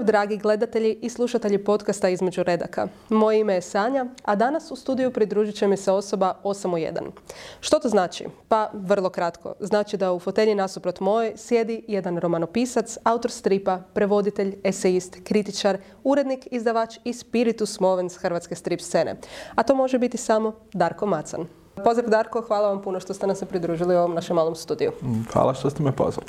Pozdrav dragi gledatelji i slušatelji podcasta Između redaka. Moje ime je Sanja, a danas u studiju pridružit će mi se osoba 8 u 1. Što to znači? Pa vrlo kratko. Znači da u fotelji nasuprot moje sjedi jedan romanopisac, autor stripa, prevoditelj, esejist, kritičar, urednik, izdavač i spiritus movens hrvatske strip scene. A to može biti samo Darko Macan. Pozdrav Darko, hvala vam puno što ste nam se pridružili u ovom našem malom studiju. Mm, hvala što ste me pozvali.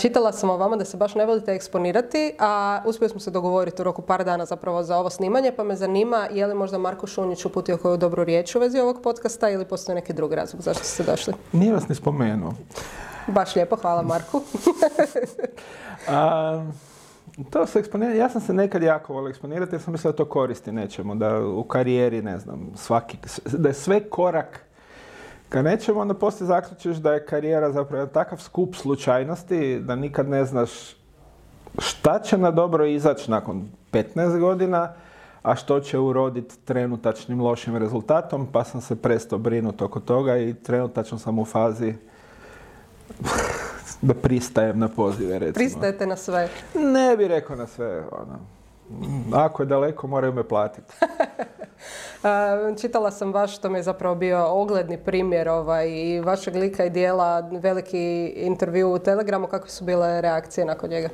Čitala sam o vama da se baš ne volite eksponirati, a uspjeli smo se dogovoriti u roku par dana zapravo za ovo snimanje, pa me zanima je li možda Marko Šunjić uputio koju dobru riječ u vezi ovog podcasta ili postoji neki drugi razlog zašto ste došli? Nije vas ni spomenuo. Baš lijepo, hvala Marku. To se eksponira, ja sam se nekad jako volio eksponirati jer sam mislio da to koristi nečemu, da u karijeri, ne znam, svaki, da je sve korak ka nečemu, onda poslije zaključiš da je karijera zapravo takav skup slučajnosti da nikad ne znaš šta će na dobro izaći nakon 15 godina, a što će uroditi trenutačnim lošim rezultatom, pa sam se prestao brinuti oko toga i trenutačno sam u fazi da pristajem na pozive, recimo. Pristajete na sve? Ne bi rekao na sve, ono. Ako je daleko, moraju me platiti. Čitala sam baš, to mi je zapravo bio ogledni primjer ovaj, i vašeg lika i dijela, veliki intervju u Telegramu, kakve su bile reakcije nakon njega?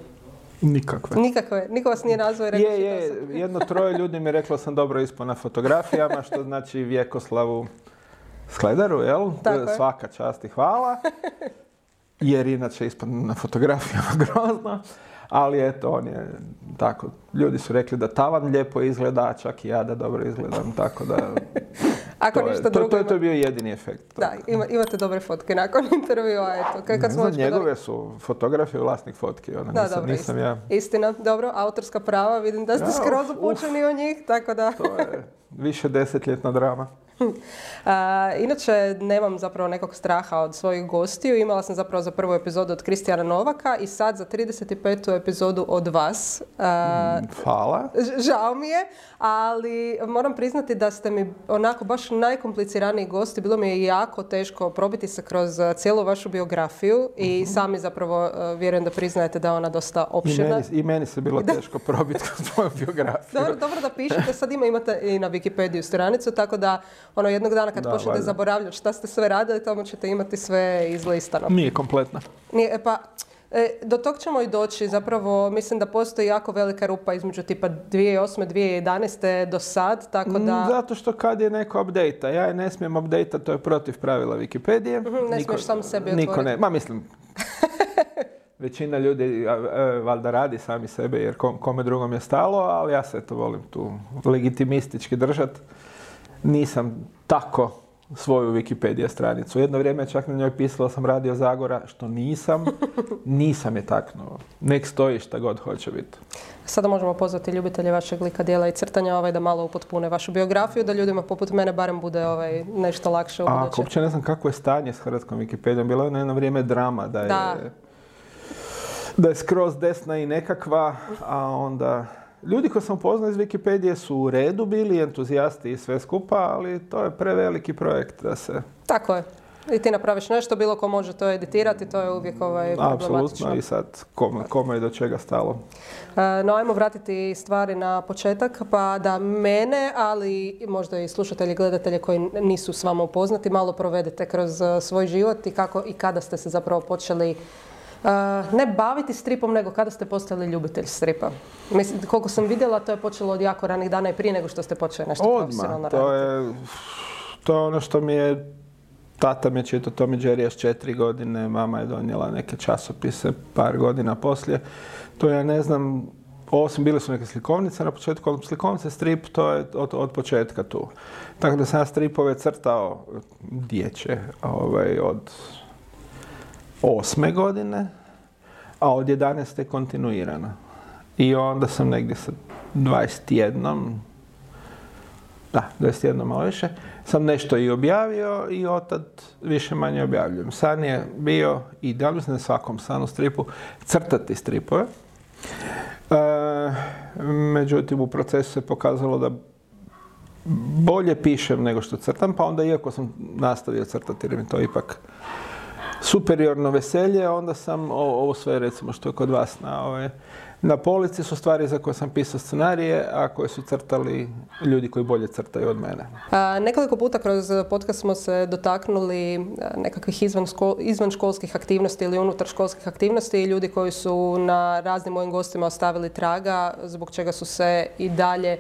Nikakve. Nikakve? Niko vas nije nazvao i rekao Je, je, jedno troje ljudi mi reklo sam dobro ispao na fotografijama, što znači Vjekoslavu Skledaru, jel? Tako Svaka čast i hvala. jer inače ispadne na fotografijama grozno. Ali eto, on je tako, ljudi su rekli da tavan lijepo izgleda, čak i ja da dobro izgledam, tako da... Ako to ništa je, drugo... To, to, je bio jedini efekt. Da, imate dobre fotke nakon intervjua, eto. Kad, kad smo njegove su fotografije vlasnik fotki, ona da, nisam, dobro, nisam istina. ja. Istina, dobro, autorska prava, vidim da ste skroz upućeni o njih, tako da... to je više desetljetna drama. Inače, nemam zapravo nekog straha od svojih gostiju. Imala sam zapravo za prvu epizodu od Kristijana Novaka i sad za 35. epizodu od vas. Mm, hvala. Žao mi je, ali moram priznati da ste mi onako baš najkompliciraniji gosti. Bilo mi je jako teško probiti se kroz cijelu vašu biografiju i mhm. sami zapravo vjerujem da priznajete da je ona dosta opširna. I meni, i meni se bilo teško probiti kroz svoju biografiju. Dobro, dobro da pišete. Sad ima, imate i na Wikipediju stranicu, tako da ono jednog dana kad da, počnete zaboravljati šta ste sve radili, tamo ćete imati sve izlistano. Nije kompletna. Nije, e, pa, e, do tog ćemo i doći. Zapravo, mislim da postoji jako velika rupa između tipa 2008. 2011. do sad, tako da... Mm, zato što kad je neko update ja je ne smijem update to je protiv pravila Wikipedije. Mhm, ne niko, smiješ sam sebi Niko ne, ma mislim, većina ljudi valjda radi sami sebe jer kome drugom je stalo, ali ja se to volim tu legitimistički držati nisam tako svoju Wikipedia stranicu. Jedno vrijeme čak na njoj pisalo sam radio Zagora, što nisam. Nisam je taknuo. Nek stoji šta god hoće biti. Sada možemo pozvati ljubitelje vašeg lika, dijela i crtanja ovaj, da malo upotpune vašu biografiju, da ljudima poput mene barem bude ovaj, nešto lakše u A, uopće ne znam kako je stanje s hrvatskom Wikipedijom. Bilo je na jedno vrijeme drama da je, da. da je skroz desna i nekakva, a onda Ljudi koji sam upoznao iz Wikipedije su u redu bili, entuzijasti i sve skupa, ali to je preveliki projekt da se... Tako je. I ti napraviš nešto, bilo ko može to editirati, to je uvijek ovaj Apsolutno i sad kome, kome je do čega stalo. E, no, ajmo vratiti stvari na početak, pa da mene, ali možda i slušatelji i gledatelji koji nisu s vama upoznati, malo provedete kroz e, svoj život i kako i kada ste se zapravo počeli ne baviti stripom, nego kada ste postali ljubitelj stripa? Mislim, koliko sam vidjela, to je počelo od jako ranih dana i prije nego što ste počeli nešto Odmah, profesionalno raditi. to je, to je ono što mi je Tata mi je čitao Tommy Jerry s četiri godine, mama je donijela neke časopise par godina poslije. To ja ne znam, osim bile su neke slikovnice na početku, ali slikovnice strip to je od, od početka tu. Tako da sam ja stripove crtao dječe ovaj, od osme godine, a od 11. kontinuirano. I onda sam negdje sa 21, da, 21 malo više, sam nešto i objavio i otad više manje objavljujem. San je bio, i da li na svakom sanu stripu, crtati stripove. E, međutim, u procesu se pokazalo da bolje pišem nego što crtam, pa onda iako sam nastavio crtati jer mi to ipak superiorno veselje, onda sam ovo sve recimo što je kod vas na ove, ovaj, na polici su stvari za koje sam pisao scenarije, a koje su crtali ljudi koji bolje crtaju od mene. nekoliko puta kroz podcast smo se dotaknuli nekakvih izvan, školskih aktivnosti ili unutar školskih aktivnosti i ljudi koji su na raznim mojim gostima ostavili traga, zbog čega su se i dalje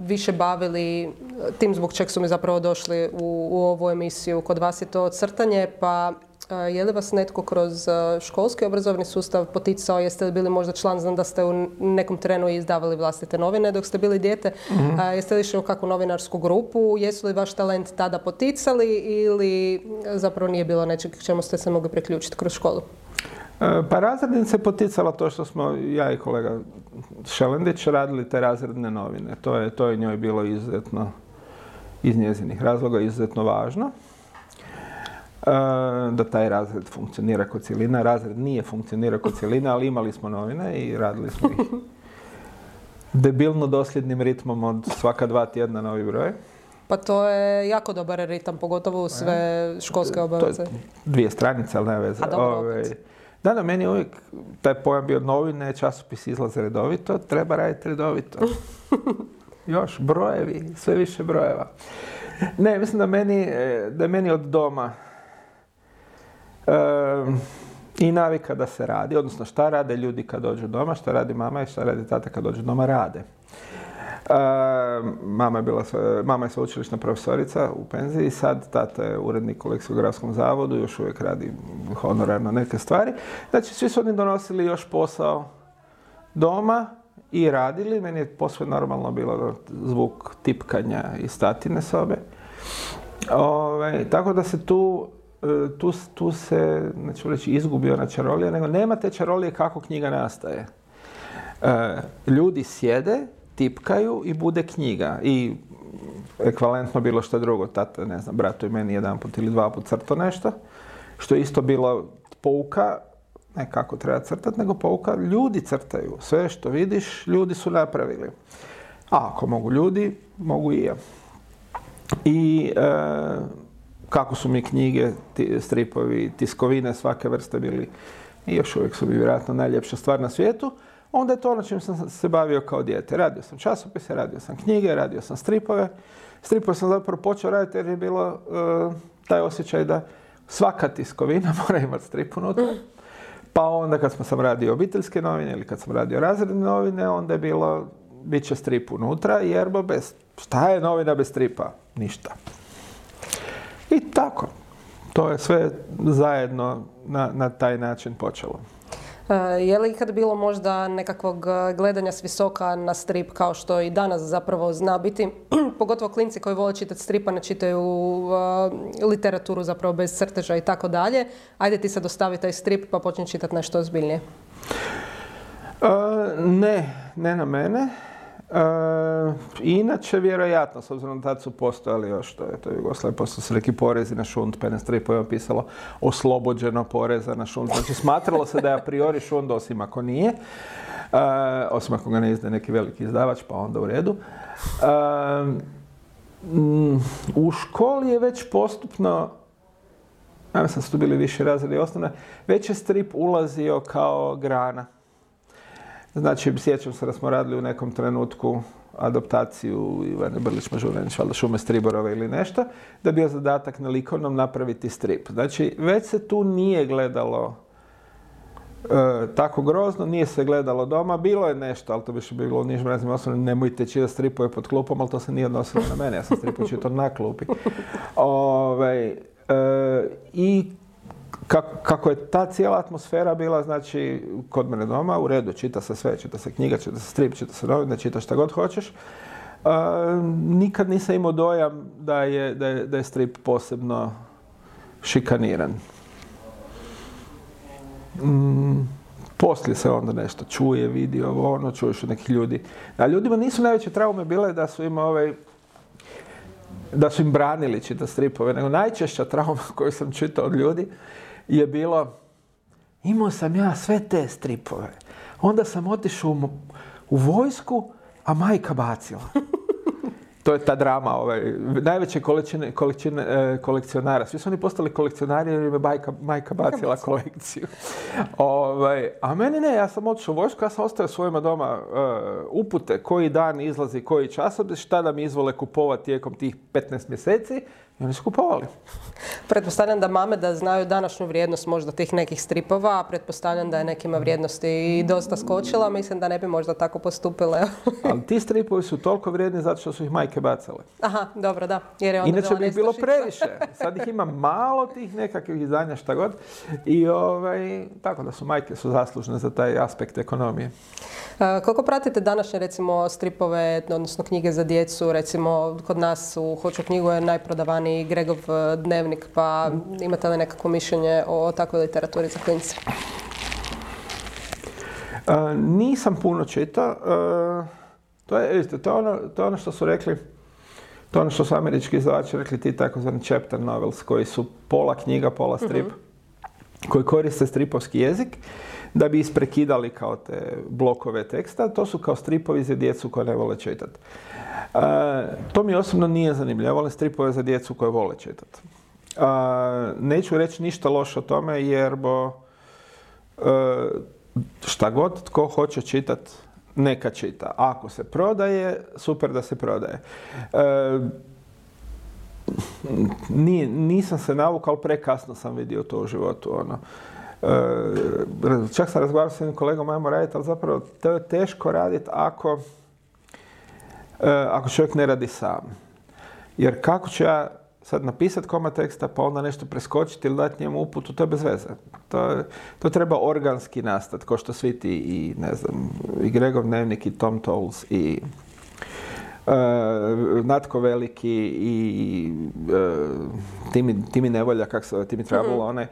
više bavili tim zbog čeg su mi zapravo došli u, u ovu emisiju. Kod vas je to crtanje, pa je li vas netko kroz školski obrazovni sustav poticao, jeste li bili možda član, znam da ste u nekom trenu izdavali vlastite novine dok ste bili dijete, mm jeste li išli u kakvu novinarsku grupu, jesu li vaš talent tada poticali ili zapravo nije bilo nečeg čemu ste se mogli priključiti kroz školu? E, pa razrednica je poticala to što smo ja i kolega Šelendić radili te razredne novine. To je, to je njoj bilo izuzetno iz njezinih razloga izuzetno važno. E, da taj razred funkcionira kod cijelina. Razred nije funkcionira kod cijelina, ali imali smo novine i radili smo ih debilno dosljednim ritmom od svaka dva tjedna novi broj. Pa to je jako dobar ritam, pogotovo u sve školske obaveze. dvije stranice, ali ne veze. Da, da, meni je uvijek taj pojam bio novine, časopis izlaze redovito, treba raditi redovito. Još, brojevi, sve više brojeva. Ne, mislim da, meni, e, da je meni od doma i navika da se radi, odnosno šta rade ljudi kad dođu doma, šta radi mama i šta radi tata kad dođu doma, rade. mama, je bila, mama je sveučilišna profesorica u penziji, sad tata je urednik u leksikografskom zavodu, još uvijek radi honorarno neke stvari. Znači, svi su oni donosili još posao doma i radili. Meni je posve normalno bilo zvuk tipkanja i statine sobe. Ove, tako da se tu E, tu, tu se, neću reći izgubio na čarolije, nego nema te čarolije kako knjiga nastaje. E, ljudi sjede, tipkaju i bude knjiga. I ekvalentno bilo što drugo. Tata, ne znam, bratu i meni jedan put ili dva put crto nešto. Što je isto bilo pouka, ne kako treba crtati, nego pouka, ljudi crtaju. Sve što vidiš, ljudi su napravili. A ako mogu ljudi, mogu i ja. I e, kako su mi knjige, stripovi, tiskovine svake vrste bili i još uvijek su mi vjerojatno najljepša stvar na svijetu, onda je to ono čim sam se bavio kao dijete. Radio sam časopise, radio sam knjige, radio sam stripove. Stripove sam zapravo počeo raditi jer je bilo uh, taj osjećaj da svaka tiskovina mora imati strip unutra. Pa onda kad sam radio obiteljske novine ili kad sam radio razredne novine, onda je bilo bit će strip unutra, jer bez, šta je novina bez stripa? Ništa. I tako. To je sve zajedno na, na taj način počelo. E, je li ikad bilo možda nekakvog e, gledanja s visoka na strip kao što i danas zapravo zna biti? Pogotovo klinci koji vole čitati stripa, ne čitaju uh, literaturu zapravo bez crteža i tako dalje. Ajde ti se dostavi taj strip pa počni čitati nešto ozbiljnije. ne, ne na mene. E, inače, vjerojatno, s obzirom da tad su postojali još, to je to Jugoslavije, postoje se neki porezi na šund, pa je pisalo oslobođeno poreza na šund. Znači, smatralo se da je a priori šund, osim ako nije, e, osim ako ga ne izdaje neki veliki izdavač, pa onda u redu. E, u školi je već postupno, ja mislim da su tu bili više razredi osnovne, već je strip ulazio kao grana. Znači, sjećam se da smo radili u nekom trenutku adaptaciju Ivane Brlić Mažuranić, valjda Šume Striborove ili nešto, da bi bio zadatak na likovnom napraviti strip. Znači, već se tu nije gledalo e, tako grozno, nije se gledalo doma, bilo je nešto, ali to bi što bilo u nižim raznim osnovnim, nemojte čitati stripove pod klupom, ali to se nije odnosilo na mene, ja sam stripu čitao na klupi. Ove, ovaj, e, I kako, je ta cijela atmosfera bila, znači, kod mene doma, u redu, čita se sve, čita se knjiga, čita se strip, čita se novine, čita šta god hoćeš. nikad nisam imao dojam da je, da je, da je strip posebno šikaniran. Mm, poslije se onda nešto čuje, vidi ovo, ono, čuješ od nekih ljudi. A ljudima nisu najveće traume bile da su im ovaj, da su im branili čitati stripove, nego najčešća trauma koju sam čitao od ljudi je bilo, imao sam ja sve te stripove. Onda sam otišao u, u vojsku, a majka bacila. to je ta drama, ovaj, najveće količine, količine e, kolekcionara. Svi su oni postali kolekcionari jer im je majka, majka bacila kolekciju. ovaj, a meni ne, ja sam otišao u vojsku, ja sam ostavio svojima doma e, upute koji dan izlazi koji časopis, šta da mi izvole kupovati tijekom tih 15 mjeseci i oni su kupovali. Pretpostavljam da mame da znaju današnju vrijednost možda tih nekih stripova, a pretpostavljam da je nekima vrijednosti i dosta skočila, mislim da ne bi možda tako postupile. Ali ti stripovi su toliko vrijedni zato što su ih majke bacale. Aha, dobro, da. Jer je onda Inače bi ih bilo previše. Sad ih ima malo tih nekakvih izdanja šta god. I ovaj, tako da su majke su zaslužne za taj aspekt ekonomije. E, koliko pratite današnje recimo stripove, odnosno knjige za djecu, recimo kod nas u Hoću knjigu je najprodavaniji Gregov e, dnevnik, pa imate li nekako mišljenje o takvoj literaturi za klince? E, nisam puno čitao. to, je, to, je ono, to je ono što su rekli, to je ono što su američki izdavači rekli ti takozvani chapter novels, koji su pola knjiga, pola strip, mhm. koji koriste stripovski jezik da bi isprekidali kao te blokove teksta. To su kao stripovi za djecu koje ne vole čitati. E, to mi osobno nije zanimljivo. volim stripove za djecu koje vole čitati. E, neću reći ništa loše o tome jer bo e, šta god tko hoće čitati neka čita. Ako se prodaje, super da se prodaje. nisam se navukao, prekasno sam vidio to u životu. Ono. E, čak sam razgovarao s jednim kolegom, ajmo raditi, ali zapravo to je teško raditi ako, e, ako čovjek ne radi sam. Jer kako ću ja sad napisati koma teksta pa onda nešto preskočiti ili dati njemu uputu, to je bez veze. To, to treba organski nastati, kao što svi ti i, ne znam, i Gregov Dnevnik i Tom Tolls i uh, Natko Veliki i uh, Timi, Timi Nevolja, kak se Timi Trouble, mm-hmm. onaj,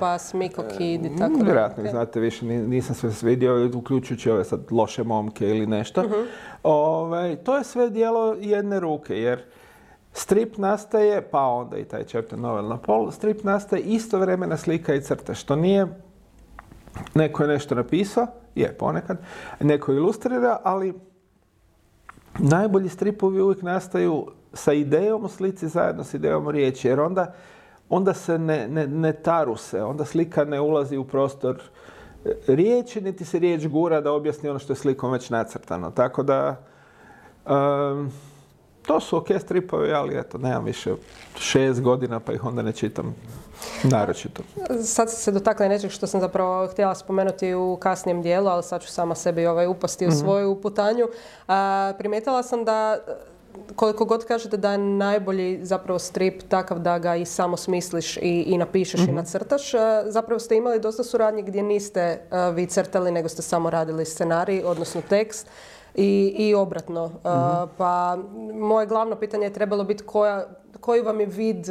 Pas, Miko Kid i tako Vjerojatno, znate, više nisam sve vidio, uključujući ove sad loše momke ili nešto. uh to je sve dijelo jedne ruke, jer strip nastaje, pa onda i taj chapter novel na pol, strip nastaje istovremena slika i crta, što nije neko je nešto napisao, je ponekad, neko ilustrira, ali najbolji stripovi uvijek nastaju sa idejom u slici zajedno s idejom u riječi, jer onda onda se ne, ne, ne taru se, onda slika ne ulazi u prostor riječi, niti se riječ gura da objasni ono što je slikom već nacrtano. Tako da, to su ok stripovi, ali eto, nemam više šest godina pa ih onda ne čitam naročito. Sad se dotakli nečeg što sam zapravo htjela spomenuti u kasnijem dijelu, ali sad ću sama sebi ovaj upasti u mhm. svoju uputanju. primijetila sam da koliko god kažete da je najbolji zapravo strip takav da ga i samo smisliš i, i napišeš i mhm. nacrtaš, e, zapravo ste imali dosta suradnje gdje niste e, vi crtali nego ste samo radili scenarij, odnosno tekst i, i obratno. Mhm. Pa moje glavno pitanje je trebalo biti koja, koji vam je vid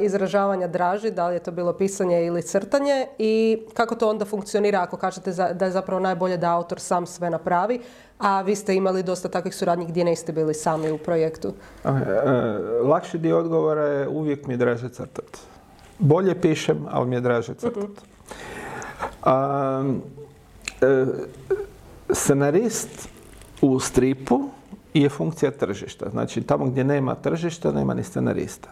izražavanja draži, da li je to bilo pisanje ili crtanje i kako to onda funkcionira ako kažete da je zapravo najbolje da autor sam sve napravi, a vi ste imali dosta takvih suradnji gdje niste bili sami u projektu. E, lakši dio odgovora je uvijek mi je draže crtat. Bolje pišem, ali mi je draže crtat. uh scenarist u stripu je funkcija tržišta. Znači, tamo gdje nema tržišta, nema ni scenarista.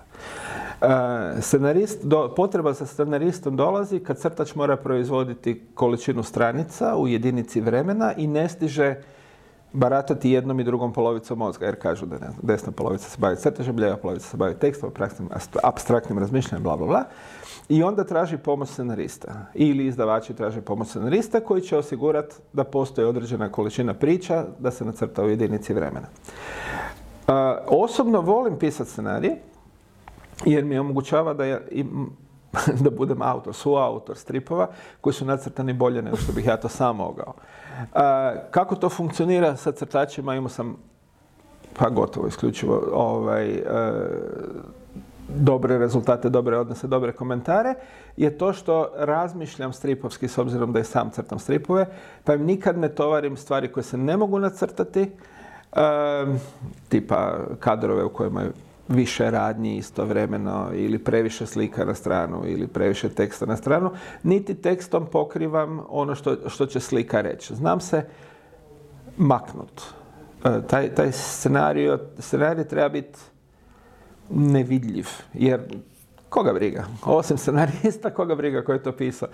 scenarist, potreba za scenaristom dolazi kad crtač mora proizvoditi količinu stranica u jedinici vremena i ne stiže baratati jednom i drugom polovicom mozga, jer kažu da ne desna polovica se bavi crtežem, lijeva polovica se bavi tekstom, abstraktnim razmišljanjem, bla, bla, bla. I onda traži pomoć scenarista. Ili izdavači traže pomoć scenarista koji će osigurati da postoji određena količina priča da se nacrta u jedinici vremena. osobno volim pisati scenarije jer mi omogućava da ja da budem autor, suautor stripova koji su nacrtani bolje nego što bih ja to sam mogao. kako to funkcionira sa crtačima, imao sam pa gotovo isključivo ovaj, e, dobre rezultate, dobre odnose, dobre komentare, je to što razmišljam stripovski s obzirom da i sam crtam stripove, pa im nikad ne tovarim stvari koje se ne mogu nacrtati, e, tipa kadrove u kojima je više radnji istovremeno ili previše slika na stranu ili previše teksta na stranu, niti tekstom pokrivam ono što, što će slika reći. Znam se maknut. e, taj, taj scenario, scenarij treba biti nevidljiv, jer koga briga? Osim scenarista, koga briga ko je to pisao.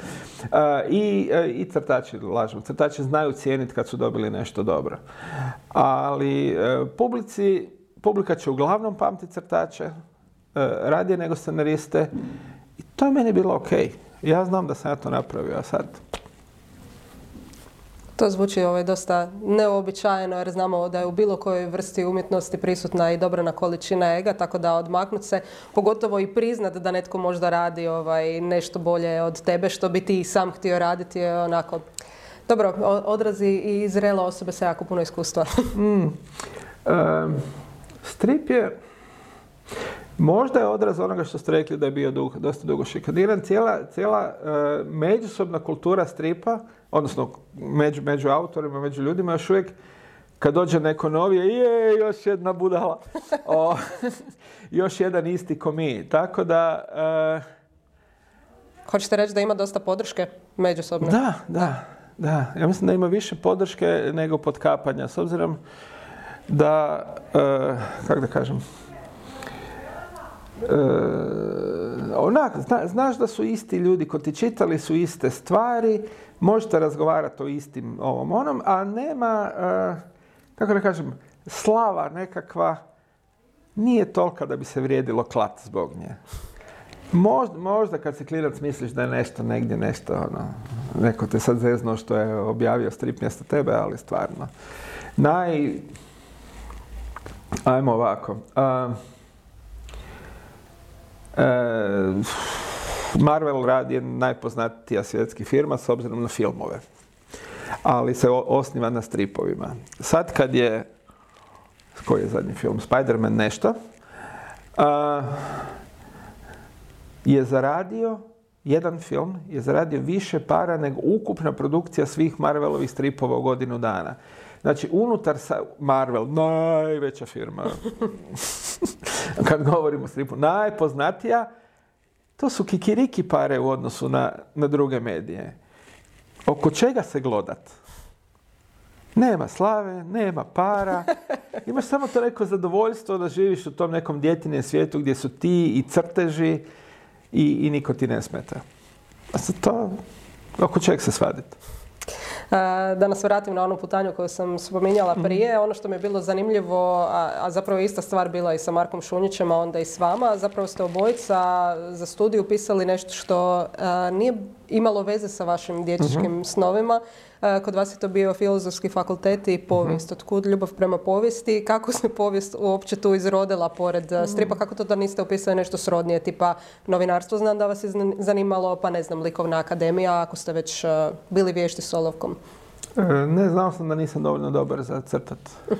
I, e, I crtači, lažem, crtači znaju cijeniti kad su dobili nešto dobro. Ali e, publici, publika će uglavnom pamtiti crtače, radije nego scenariste. I to je meni bilo ok. Ja znam da sam ja to napravio, a sad to zvuči ovaj, dosta neobičajeno jer znamo da je u bilo kojoj vrsti umjetnosti prisutna i dobrana količina ega, tako da odmaknut se, pogotovo i priznat da netko možda radi ovaj, nešto bolje od tebe, što bi ti sam htio raditi je onako... Dobro, odrazi i zrela osobe sa jako puno iskustva. mm. strip je Možda je odraz onoga što ste rekli da je bio dug, dosta dugo šikaniran. Cijela, cijela e, međusobna kultura stripa, odnosno među, među autorima, među ljudima, još uvijek kad dođe neko novije, je, još jedna budala. O, još jedan isti komi. Tako da... E, Hoćete reći da ima dosta podrške međusobno? Da, da, da. Ja mislim da ima više podrške nego potkapanja. S obzirom da, e, kako da kažem, E, onak, znaš da su isti ljudi, ko ti čitali su iste stvari, možete razgovarati o istim ovom onom, a nema, e, kako da kažem, slava nekakva nije tolika da bi se vrijedilo klat zbog nje. Možda, možda kad se klinac misliš da je nešto negdje, nešto, ono, neko te sad zezno što je objavio strip mjesto tebe, ali stvarno. Naj... Ajmo ovako. E, Marvel radi je najpoznatija svjetski firma s obzirom na filmove. Ali se osniva na stripovima. Sad kad je, koji je zadnji film? Spider-Man nešto, je zaradio, jedan film je zaradio više para nego ukupna produkcija svih Marvelovih stripova u godinu dana. Znači, unutar sa Marvel, najveća firma, kad govorimo o stripu, najpoznatija, to su kikiriki pare u odnosu na, na druge medije. Oko čega se glodat? Nema slave, nema para. Imaš samo to neko zadovoljstvo da živiš u tom nekom djetinem svijetu gdje su ti i crteži i, i niko ti ne smeta. A sad to, oko čega se svaditi? Da nas vratim na onu putanju koju sam spominjala mhm. prije. Ono što mi je bilo zanimljivo, a, a zapravo ista stvar bila i sa Markom Šunjićem, a onda i s vama. Zapravo ste obojica za studiju pisali nešto što nije imalo veze sa vašim dječačkim mhm. snovima. Kod vas je to bio filozofski fakultet i povijest. Mhm. Otkud ljubav prema povijesti? Kako se povijest uopće tu izrodila pored stripa? Kako to da niste opisali nešto srodnije? Tipa novinarstvo znam da vas je zanimalo, pa ne znam, likovna akademija, ako ste već bili vješti s olovkom. E, ne, znao sam da nisam dovoljno dobar za crtat uh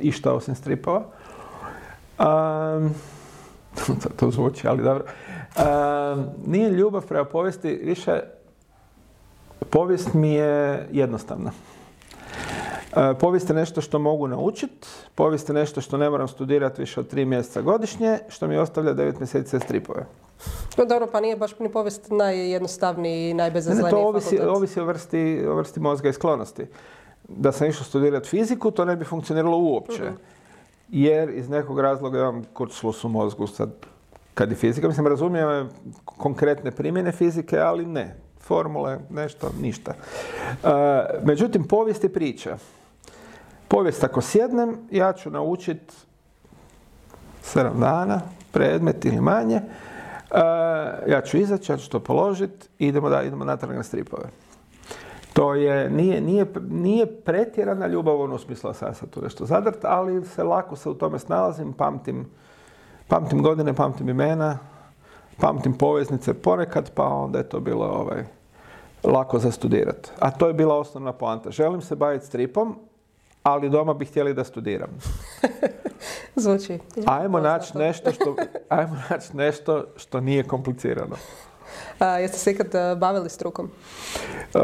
išta osim stripova. to, to zvuči, ali dobro. nije ljubav prema povijesti, više povijest mi je jednostavna. Povijest je nešto što mogu naučiti, povijest je nešto što ne moram studirati više od tri mjeseca godišnje, što mi ostavlja devet mjeseci stripove. No dobro, pa nije baš ni povijest najjednostavniji i najbezazleniji ne, to ovisi, ovisi o vrsti, o vrsti mozga i sklonosti. Da sam išao studirati fiziku, to ne bi funkcioniralo uopće. Mhm. Jer iz nekog razloga imam kurclus u mozgu sad kad je fizika. Mislim, razumijem konkretne primjene fizike, ali ne. Formule, nešto, ništa. Uh, međutim, povijest je priča. Povijest ako sjednem, ja ću naučiti sedam dana, predmet ili manje, Uh, ja ću izaći, ja ću to položiti idemo, da, idemo natrag na stripove. To je, nije, nije, nije pretjerana ljubav u onom smislu da sad tu nešto zadrt, ali se lako se u tome snalazim, pamtim, pamtim godine, pamtim imena, pamtim poveznice ponekad, pa onda je to bilo ovaj, lako za studirati. A to je bila osnovna poanta. Želim se baviti stripom, ali doma bi htjeli da studiram. Zvuči. Ajmo naći nešto što, ajmo naći nešto što nije komplicirano. A, jeste se ikad e, bavili strukom? Uh,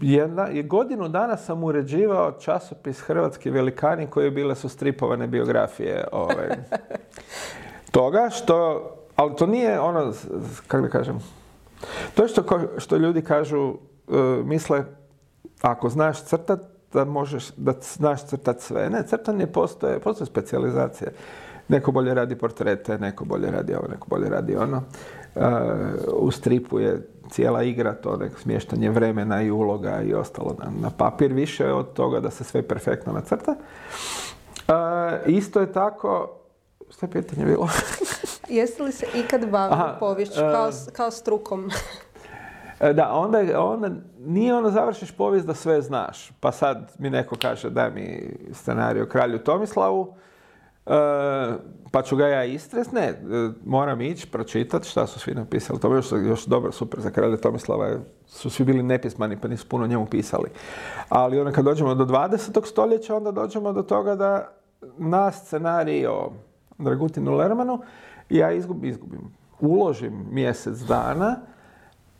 jedna, je godinu dana sam uređivao časopis Hrvatski velikani koji bile su stripovane biografije ovaj, toga što, ali to nije ono, kako da kažem, to je što, što ljudi kažu, uh, misle, ako znaš crtat, da možeš, da znaš crtati sve. Ne, crtanje postoje, postoje specijalizacije. Neko bolje radi portrete, neko bolje radi ovo, neko bolje radi ono. Uh, u stripu je cijela igra, to neko smještanje vremena i uloga i ostalo na, na papir više od toga da se sve perfektno nacrta. Uh, isto je tako, što je pitanje bilo? Jeste li se ikad bavili poviješću kao, kao strukom? E, da, onda, onda nije ono završiš povijest da sve znaš. Pa sad mi neko kaže daj mi scenarij o kralju Tomislavu, e, pa ću ga ja istres. Ne, e, moram ići, pročitati šta su svi napisali. To je još, još dobro, super za kralja Tomislava. Su svi bili nepismani pa nisu puno njemu pisali. Ali onda kad dođemo do 20. stoljeća, onda dođemo do toga da na scenarij o Dragutinu Lermanu ja izgubim, izgubim. Uložim mjesec dana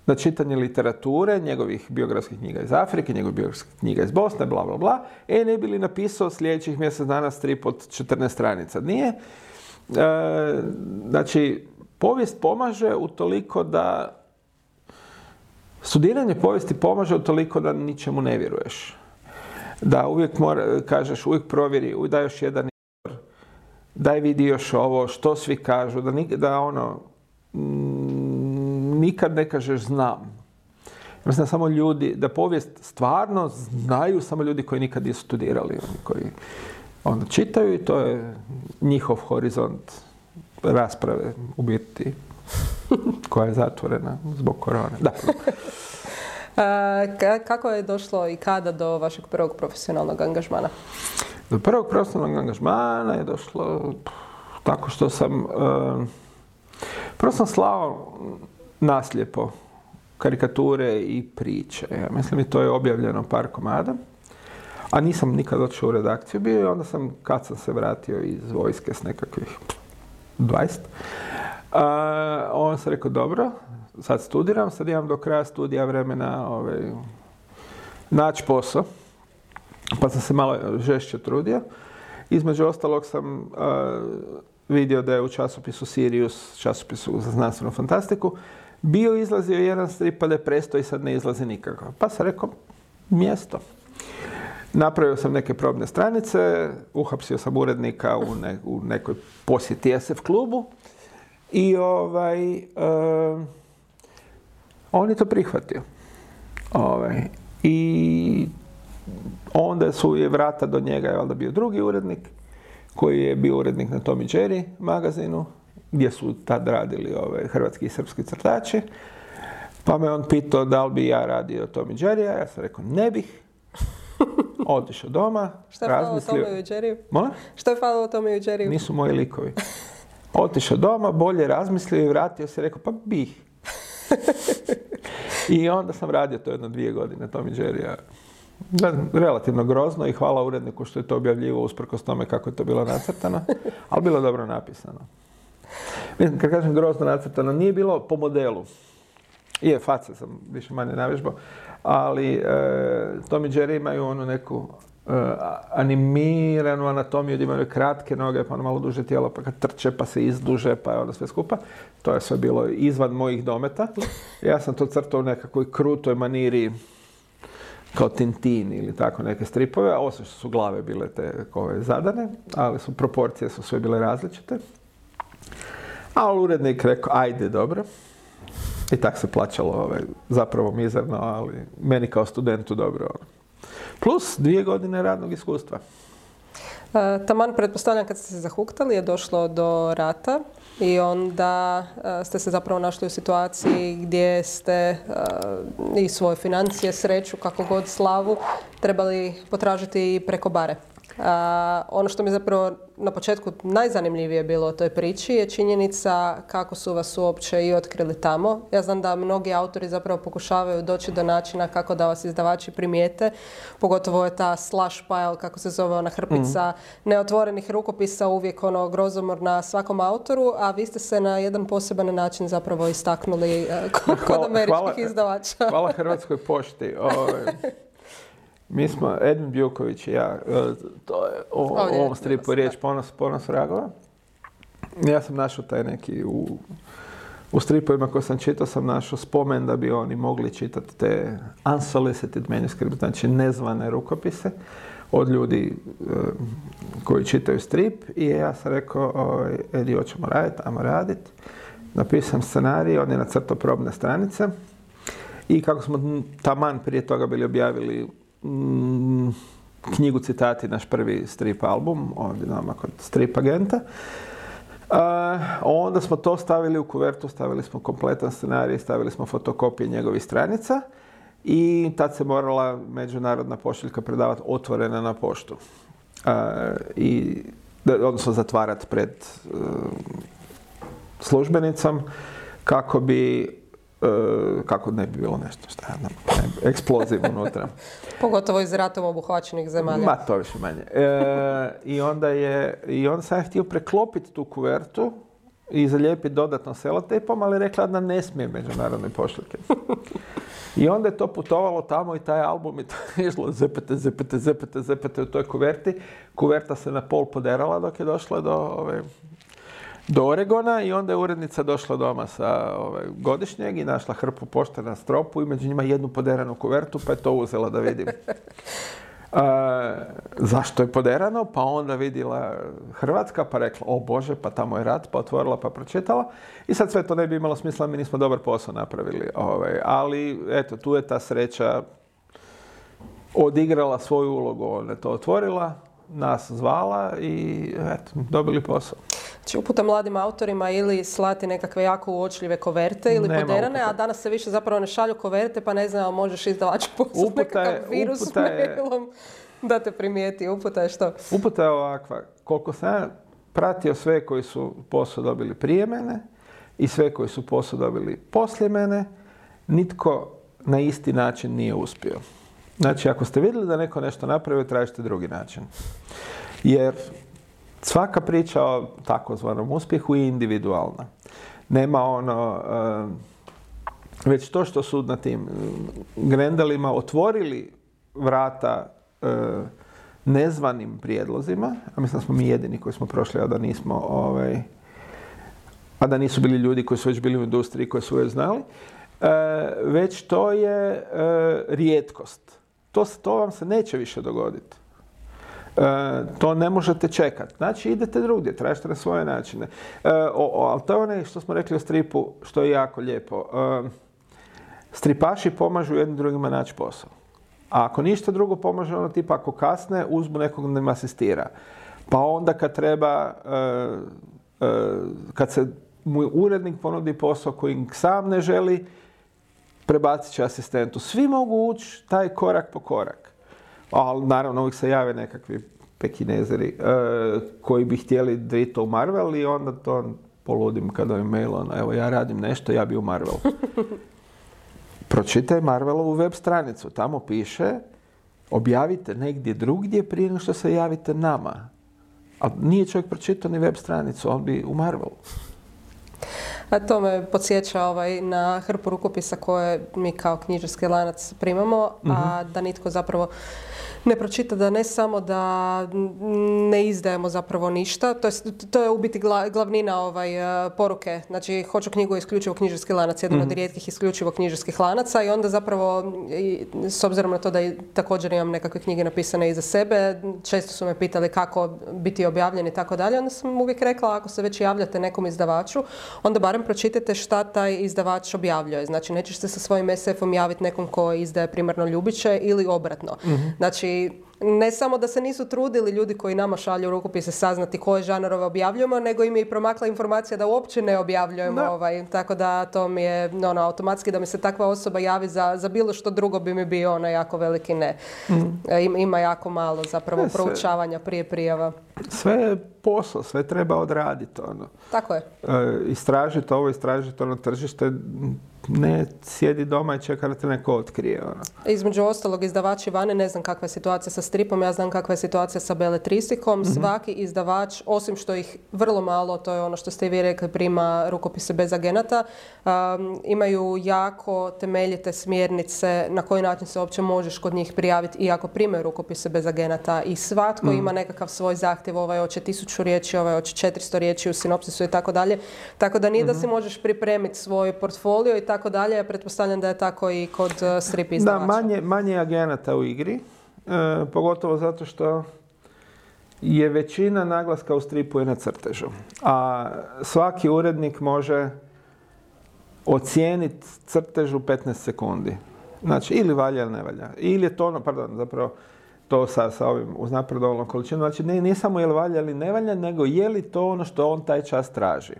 na čitanje literature, njegovih biografskih knjiga iz Afrike, njegovih biografskih knjiga iz Bosne, bla, bla, bla, e, ne bi li napisao sljedećih mjesec dana strip od 14 stranica. Nije. E, znači, povijest pomaže u toliko da studiranje povijesti pomaže toliko da ničemu ne vjeruješ. Da uvijek mora, kažeš, uvijek provjeri, daj još jedan daj vidi još ovo, što svi kažu, da, da ono, nikad ne kažeš znam. Mislim da samo ljudi, da povijest stvarno znaju samo ljudi koji nikad nisu studirali, koji onda čitaju i to je njihov horizont rasprave u biti koja je zatvorena zbog korone. Da. kako je došlo i kada do vašeg prvog profesionalnog angažmana? Do prvog profesionalnog angažmana je došlo tako što sam... prvo sam slao naslijepo karikature i priče. Mislim to je objavljeno par komada. A nisam nikad došao u redakciju bio i onda sam, kad sam se vratio iz vojske s nekakvih 20, uh, on se rekao, dobro, sad studiram, sad imam do kraja studija vremena ovaj, naći posao. Pa sam se malo žešće trudio. Između ostalog sam vidio da je u časopisu Sirius, časopisu za znanstvenu fantastiku, bio izlazio jedan strip, pa da je presto i sad ne izlazi nikako. Pa sam rekao, mjesto. Napravio sam neke probne stranice, uhapsio sam urednika u, u nekoj posjeti SF klubu i ovaj, uh, on je to prihvatio. Ovaj, I onda su je vrata do njega je valjda bio drugi urednik koji je bio urednik na Tommy Jerry magazinu gdje su tad radili ove hrvatski i srpski crtači. Pa me on pitao da li bi ja radio Tommy Jerry, ja sam rekao ne bih. Otišao doma. Šta je falilo Tommy Jerry? Molim? Šta je falilo Tommy Jerry? Nisu moji likovi. Otišao doma, bolje razmislio i vratio se rekao pa bih. I onda sam radio to jedno dvije godine Tommy Jerry. Relativno grozno i hvala uredniku što je to objavljivo usprkos tome kako je to bilo nacrtano, ali bilo dobro napisano. Mislim, kad kažem grozno nacrtano, nije bilo po modelu. Je, face sam više manje navježbao, ali e, Tom i Jerry imaju onu neku e, animiranu anatomiju gdje imaju kratke noge, pa ono malo duže tijelo, pa kad trče, pa se izduže, pa je ono sve skupa. To je sve bilo izvan mojih dometa. Ja sam to crtao u nekakvoj krutoj maniri kao Tintin ili tako neke stripove, osim što su glave bile te kove zadane, ali su proporcije su sve bile različite. A urednik rekao, ajde, dobro. I tak se plaćalo ovaj, zapravo mizerno, ali meni kao studentu dobro. Ono. Plus dvije godine radnog iskustva. E, taman, pretpostavljam kad ste se zahuktali je došlo do rata i onda e, ste se zapravo našli u situaciji gdje ste e, i svoje financije, sreću, kako god slavu, trebali potražiti i preko bare ono što mi zapravo na početku najzanimljivije bilo u toj priči je činjenica kako su vas uopće i otkrili tamo. Ja znam da mnogi autori zapravo pokušavaju doći do načina kako da vas izdavači primijete. Pogotovo je ta slash pile, kako se zove ona hrpica mm. neotvorenih rukopisa, uvijek ono grozomor na svakom autoru, a vi ste se na jedan poseban način zapravo istaknuli e, kod, američkih izdavača. Hvala Hrvatskoj pošti. Ovaj, mi smo, Edmin Bjuković i ja, e, to je o, ovom stripu riječ Ponos, Ponos Ragova. Ja sam našao taj neki u u stripovima koje sam čitao sam našao spomen da bi oni mogli čitati te unsolicited manuscript, znači nezvane rukopise od ljudi e, koji čitaju strip i ja sam rekao, Edi, hoćemo raditi, ajmo raditi. Napisam scenarij, on je nacrtao probne stranice i kako smo taman prije toga bili objavili mm, knjigu Citati, naš prvi strip album, ovdje nama kod strip agenta, onda smo to stavili u kuvertu, stavili smo kompletan scenarij, stavili smo fotokopije njegovih stranica i tad se morala međunarodna pošiljka predavati otvorena na poštu. I, odnosno zatvarati pred uh, službenicom kako bi E, kako ne bi bilo nešto, šta ja eksploziv unutra. Pogotovo iz ratom obuhvaćenih zemalja. Ma, to više manje. E, I onda je, i onda sam htio preklopiti tu kuvertu i zalijepiti dodatno selotejpom, ali rekla da ne smije međunarodne pošiljke. I onda je to putovalo tamo i taj album i to je išlo zepete, zepete, zepete, zepete u toj kuverti. Kuverta se na pol poderala dok je došla do ove, do Oregona i onda je urednica došla doma sa ovaj, godišnjeg i našla hrpu pošte na stropu i među njima jednu poderanu kuvertu pa je to uzela da vidim. zašto je poderano? Pa onda vidjela Hrvatska pa rekla, o Bože, pa tamo je rat, pa otvorila pa pročitala. I sad sve to ne bi imalo smisla, mi nismo dobar posao napravili. Ovaj. Ali, eto, tu je ta sreća odigrala svoju ulogu. Ona je to otvorila, nas zvala i eto, dobili posao. Znači uputa mladim autorima ili slati nekakve jako uočljive koverte ili Nema poderane, a danas se više zapravo ne šalju koverte pa ne znam, možeš izdavaču poslati nekakav virus uputa mailom da te primijeti. Uputa je što? Uputa je ovakva. Koliko sam pratio sve koji su posao dobili prije mene i sve koji su posao dobili poslije mene, nitko na isti način nije uspio. Znači, ako ste vidjeli da neko nešto napravio, tražite drugi način. Jer svaka priča o takozvanom uspjehu je individualna. Nema ono, eh, već to što su na tim grendelima otvorili vrata eh, nezvanim prijedlozima, a mislim da smo mi jedini koji smo prošli, a da nismo ovaj, a da nisu bili ljudi koji su već bili u industriji, koji su već znali, eh, već to je rijetkost. To, to vam se neće više dogoditi. E, to ne možete čekati. Znači idete drugdje, tražite na svoje načine. E, ali to je ono što smo rekli o stripu, što je jako lijepo. E, stripaši pomažu jednim drugima naći posao. A ako ništa drugo pomaže ono tipa ako kasne, uzmu nekog da im asistira. Pa onda kad treba, kad se mu urednik ponudi posao koji sam ne želi, prebacit će asistentu. Svi mogu ući taj korak po korak ali naravno uvijek se jave nekakvi pekinezeri e, koji bi htjeli da to u Marvel i onda to poludim kada im mail ono, evo ja radim nešto, ja bi u Marvel. Pročitaj Marvelovu web stranicu, tamo piše objavite negdje drugdje prije nego što se javite nama. A nije čovjek pročitao ni web stranicu, on bi u Marvelu. A to me podsjeća ovaj, na hrpu rukopisa koje mi kao knjižarski lanac primamo, a mhm. da nitko zapravo ne pročita da ne samo da ne izdajemo zapravo ništa, to je, to je u biti glavnina ovaj, e, poruke. Znači, hoću knjigu isključivo knjižarski lanac, jedan od mhm. rijetkih isključivo knjižarskih lanaca i onda zapravo, i, s obzirom na to da također imam nekakve knjige napisane iza sebe, često su me pitali kako biti objavljen i tako dalje, onda sam uvijek rekla ako se već javljate nekom izdavaču, onda barem pročitajte šta taj izdavač objavljuje. Znači, nećeš se sa svojim SF-om javiti nekom ko izdaje primarno ljubiće ili obratno. mm Znači, ne samo da se nisu trudili ljudi koji nama šalju rukopise saznati koje žanrove objavljujemo, nego im je i promakla informacija da uopće ne objavljujemo ovaj. Tako da to mi je ono, automatski da mi se takva osoba javi za, za bilo što drugo bi mi bio ono jako veliki ne. Mm. ima jako malo zapravo ne, proučavanja prije prijava. Sve je posao, sve treba odraditi. Ono. Tako je. E, istražiti ovo, istražiti ono tržište ne sjedi doma i čeka da te neko otkrije. Ono. Između ostalog, izdavači vane, ne znam kakva je situacija sa stripom, ja znam kakva je situacija sa beletristikom. Mhm. Svaki izdavač, osim što ih vrlo malo, to je ono što ste i vi rekli, prima rukopise bez agenata, um, imaju jako temeljite smjernice na koji način se uopće možeš kod njih prijaviti i ako primaju rukopise bez agenata i svatko Mhm. ima nekakav svoj zahtjev, ovaj hoće tisuću riječi, ovaj hoće 400 riječi u sinopsisu i tako dalje. Tako da nije da si Mhm. možeš pripremiti svoj portfolio i tako dalje, ja pretpostavljam da je tako i kod uh, strip Da, izdavača. manje, manje je agenata u igri, e, pogotovo zato što je većina naglaska u stripu je na crtežu. A svaki urednik može ocijeniti crtež u 15 sekundi. Znači, ili valja ili ne valja. Ili je to ono, pardon, zapravo to sa, sa ovim uznapredovalnom količinom. Znači, ne, nije samo je li valja ili ne valja, nego je li to ono što on taj čas traži.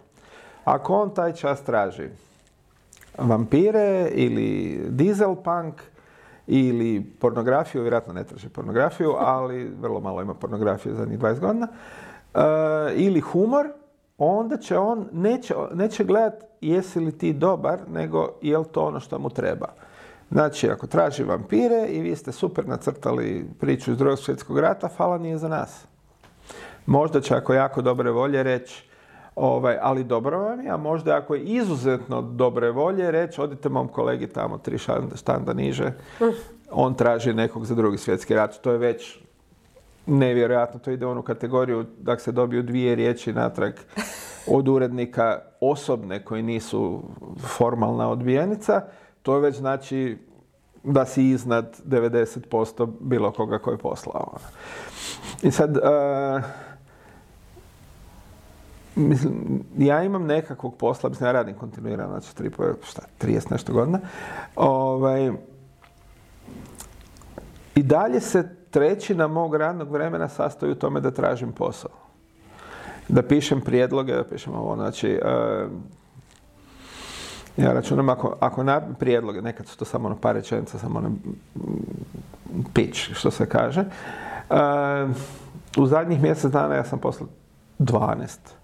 Ako on taj čas traži vampire ili diesel punk ili pornografiju, vjerojatno ne traži pornografiju, ali vrlo malo ima pornografije zadnjih 20 godina, e, ili humor, onda će on, neće, neće gledat jesi li ti dobar, nego je li to ono što mu treba. Znači, ako traži vampire i vi ste super nacrtali priču iz drugog svjetskog rata, hvala nije za nas. Možda će ako jako dobre volje reći, ovaj, ali dobro vam je, a možda ako je izuzetno dobre volje reći, odite mom kolegi tamo tri štanda niže, on traži nekog za drugi svjetski rat. To je već nevjerojatno, to ide u onu kategoriju da se dobiju dvije riječi natrag od urednika osobne koji nisu formalna odbijenica, to je već znači da si iznad 90% bilo koga koji je poslao. I sad, e, mislim, ja imam nekakvog posla, mislim, ja radim kontinuirano, znači tri, šta, 30 nešto godina. Ovaj, I dalje se trećina mog radnog vremena sastoji u tome da tražim posao. Da pišem prijedloge, da pišem ovo, znači, e, ja računam ako, ako na prijedloge, nekad su to samo ono par rečenica, samo ono pitch, što se kaže. E, u zadnjih mjesec dana ja sam poslao 12.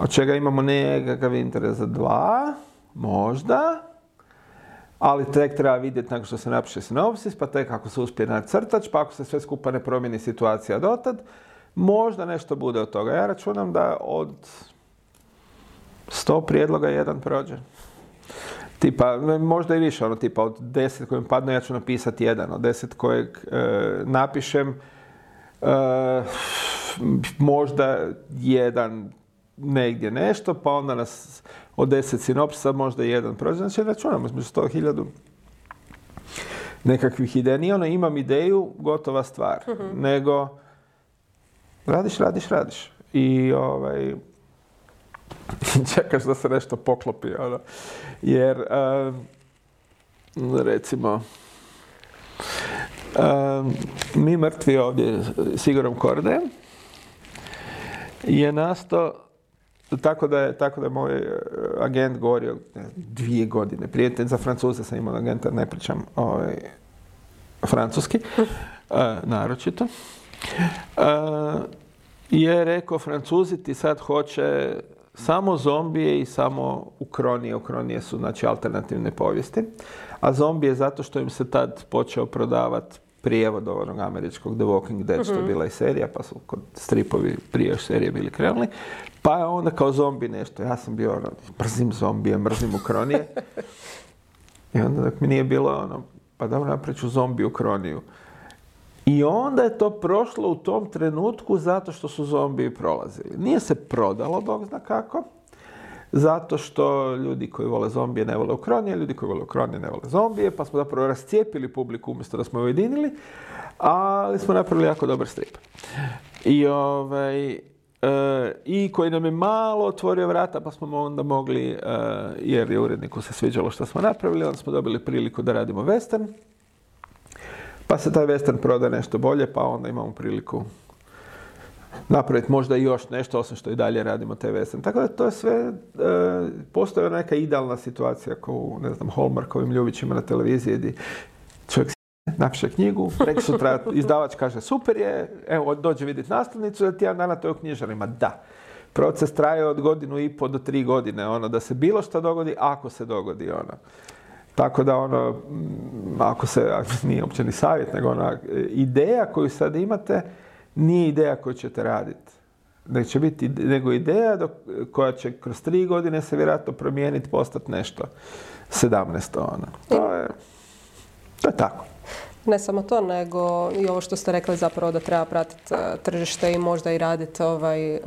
Od čega imamo nekakav interes za dva, možda, ali tek treba vidjeti nakon što se napiše sinopsis, pa tek ako se uspije nacrtač, pa ako se sve skupa ne promijeni situacija dotad, možda nešto bude od toga. Ja računam da od 100 prijedloga jedan prođe. Tipa, možda i više, ono tipa od 10 kojim padne ja ću napisati jedan, od 10 kojeg e, napišem e, možda jedan negdje nešto, pa onda nas od 10 sinopsa možda jedan prođe. Znači računamo između 100 i 1000 nekakvih ideja. Nije ono imam ideju, gotova stvar. Nego radiš, radiš, radiš. I ovaj, čekaš da se nešto poklopi. Ono. Jer, um, recimo, um, mi mrtvi ovdje s Igorom Kordejem je nastao tako da je, tako da je moj e, agent govorio ne dvije godine. Prijatelj za Francuze sam imao agenta, ne pričam ovaj, francuski, e, naročito. E, je rekao, Francuzi ti sad hoće samo zombije i samo ukronije. Ukronije su znači alternativne povijesti. A zombije zato što im se tad počeo prodavati prijevod onog američkog The Walking Dead, što je bila i serija, pa su kod stripovi prije još serije bili krenuli. Pa je onda kao zombi nešto. Ja sam bio ono, mrzim zombije, mrzim ukronije. I onda dok mi nije bilo ono, pa dobro napravit ću zombi ukroniju. I onda je to prošlo u tom trenutku zato što su zombiji prolazili. Nije se prodalo, Bog zna kako, zato što ljudi koji vole zombije ne vole ukronije, ljudi koji vole ukronije ne vole zombije, pa smo zapravo rascijepili publiku umjesto da smo je ujedinili, ali smo napravili jako dobar strip. I, ovaj, e, I koji nam je malo otvorio vrata, pa smo onda mogli, e, jer je uredniku se sviđalo što smo napravili, onda smo dobili priliku da radimo western. Pa se taj western proda nešto bolje, pa onda imamo priliku napraviti možda i još nešto, osim što i dalje radimo western. Tako da to je sve, e, postoji neka idealna situacija kao u, ne znam, Hallmarkovim ljubićima na televiziji gdje čovjek napiše knjigu, prek sutra izdavač kaže super je, evo dođe vidjeti nastavnicu, da tjedan dana to je u knjižarima. Da. Proces traje od godinu i po do tri godine, ono, da se bilo što dogodi, ako se dogodi, ono. Tako da ono, ako se, nije uopće ni savjet, nego ona ideja koju sad imate, nije ideja koju ćete raditi. Nego će biti nego ideja koja će kroz tri godine se vjerojatno promijeniti, postati nešto. 17. Ona. To je, to je tako. Ne samo to, nego i ovo što ste rekli zapravo da treba pratiti e, tržište i možda i raditi ovaj, e,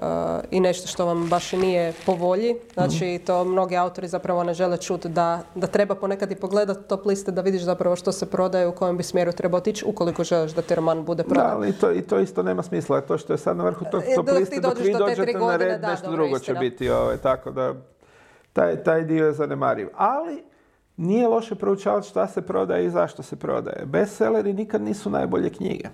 i nešto što vam baš i nije po volji. Znači, mhm. to mnogi autori zapravo ne žele čuti da, da treba ponekad i pogledati top liste da vidiš zapravo što se prodaje, u kojem bi smjeru trebao otići ukoliko želiš da ti roman bude prodan. Da, ali to, i to isto nema smisla. To što je sad na vrhu tog e, top liste, dok vi dođete na red, nešto drugo će biti. Ovaj, tako da, taj, taj dio je zanemariv. Ali, nije loše proučavati šta se prodaje i zašto se prodaje. Bestselleri nikad nisu najbolje knjige.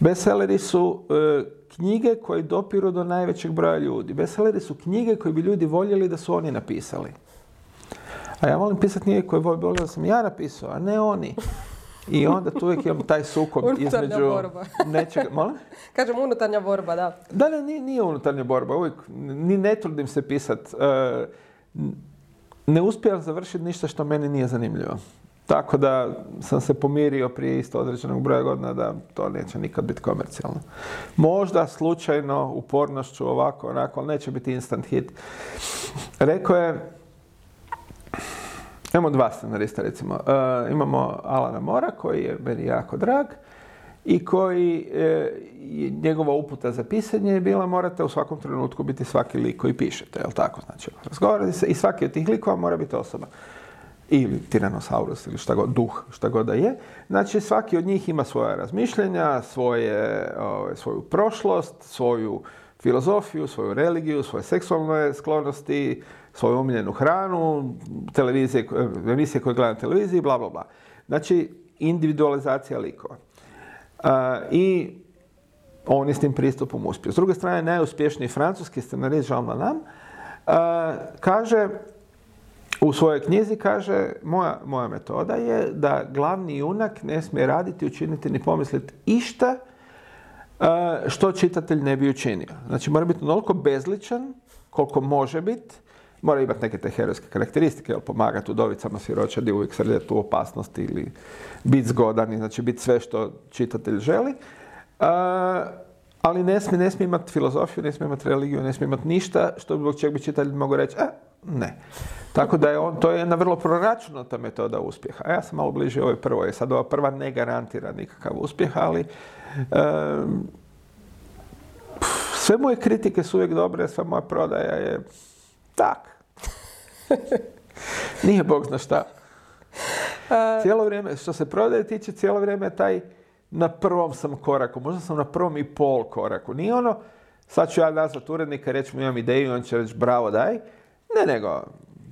Bestselleri su e, knjige koje dopiru do najvećeg broja ljudi. Bestselleri su knjige koje bi ljudi voljeli da su oni napisali. A ja volim pisati knjige koje volim da sam ja napisao, a ne oni. I onda tu uvijek imam taj sukob između borba. nečega. Molim? Kažem unutarnja borba, da. Da, ne, nije, nije unutarnja borba. Uvijek, ni ne trudim se pisati. E, ne uspijem završiti ništa što meni nije zanimljivo. Tako da sam se pomirio prije isto određenog broja godina da to neće nikad biti komercijalno. Možda slučajno, upornošću, ovako, onako, ali neće biti instant hit. Rekao je, imamo dva scenarista recimo. Uh, imamo Alana Mora koji je meni jako drag i koji e, njegova uputa za pisanje je bila morate u svakom trenutku biti svaki lik koji pišete, jel tako? Znači, razgovarate se i svaki od tih likova mora biti osoba. Ili tiranosaurus ili šta god, duh, šta god da je. Znači, svaki od njih ima svoja razmišljenja, svoje, ove, svoju prošlost, svoju filozofiju, svoju religiju, svoje seksualne sklonosti, svoju omiljenu hranu, televizije, emisije koje gleda na televiziji, bla, bla, bla. Znači, individualizacija likova. I on je s tim pristupom uspio. S druge strane, najuspješniji francuski scenarist Jean Lanam kaže, u svojoj knjizi kaže, moja, moja metoda je da glavni junak ne smije raditi, učiniti ni pomisliti išta što čitatelj ne bi učinio. Znači, mora biti onoliko bezličan koliko može biti, mora imati neke te herojske karakteristike, jel, pomagati udovicama, siročadi, uvijek srljati u opasnosti ili biti zgodan, znači biti sve što čitatelj želi. ali ne smije, imati filozofiju, ne smije imati religiju, ne smije imati ništa što zbog čeg bi čitatelj mogao reći, e, ne. Tako da je on, to je jedna vrlo proračunata metoda uspjeha. A ja sam malo bliže ovoj prvoj. Sad ova prva ne garantira nikakav uspjeh, ali sve moje kritike su uvijek dobre, sva moja prodaja je tak. Nije Bog zna šta. Cijelo vrijeme, što se prodaje tiče, cijelo vrijeme taj na prvom sam koraku, možda sam na prvom i pol koraku. Nije ono, sad ću ja nazvat urednika, reći mu imam ideju, on će reći bravo daj. Ne, nego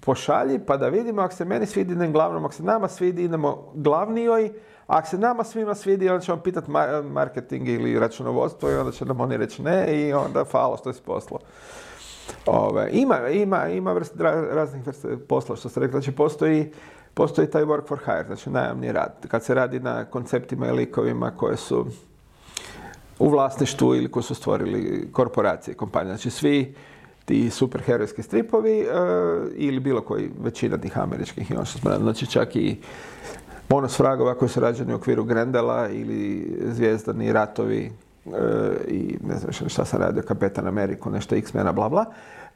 pošalji pa da vidimo, ako se meni svidi idem glavnom, ako se nama svidi idemo glavnijoj, a ako se nama svima svidi, onda ćemo pitati marketing ili računovodstvo i onda će nam oni reći ne i onda falo što si poslo. Ove, ima, ima, ima vrst, raznih vrsta posla što se rekli. Znači postoji, postoji taj work for hire, znači najamni rad. Kad se radi na konceptima i likovima koje su u vlasništvu ili koje su stvorili korporacije, kompanije. Znači svi ti superherojski stripovi e, ili bilo koji većina tih američkih ono što smo znači čak i bonus fragova koji su rađeni u okviru Grendela ili zvijezdani ratovi i ne znam šta sam radio, Kapetan Ameriku, nešto X-mena, bla bla.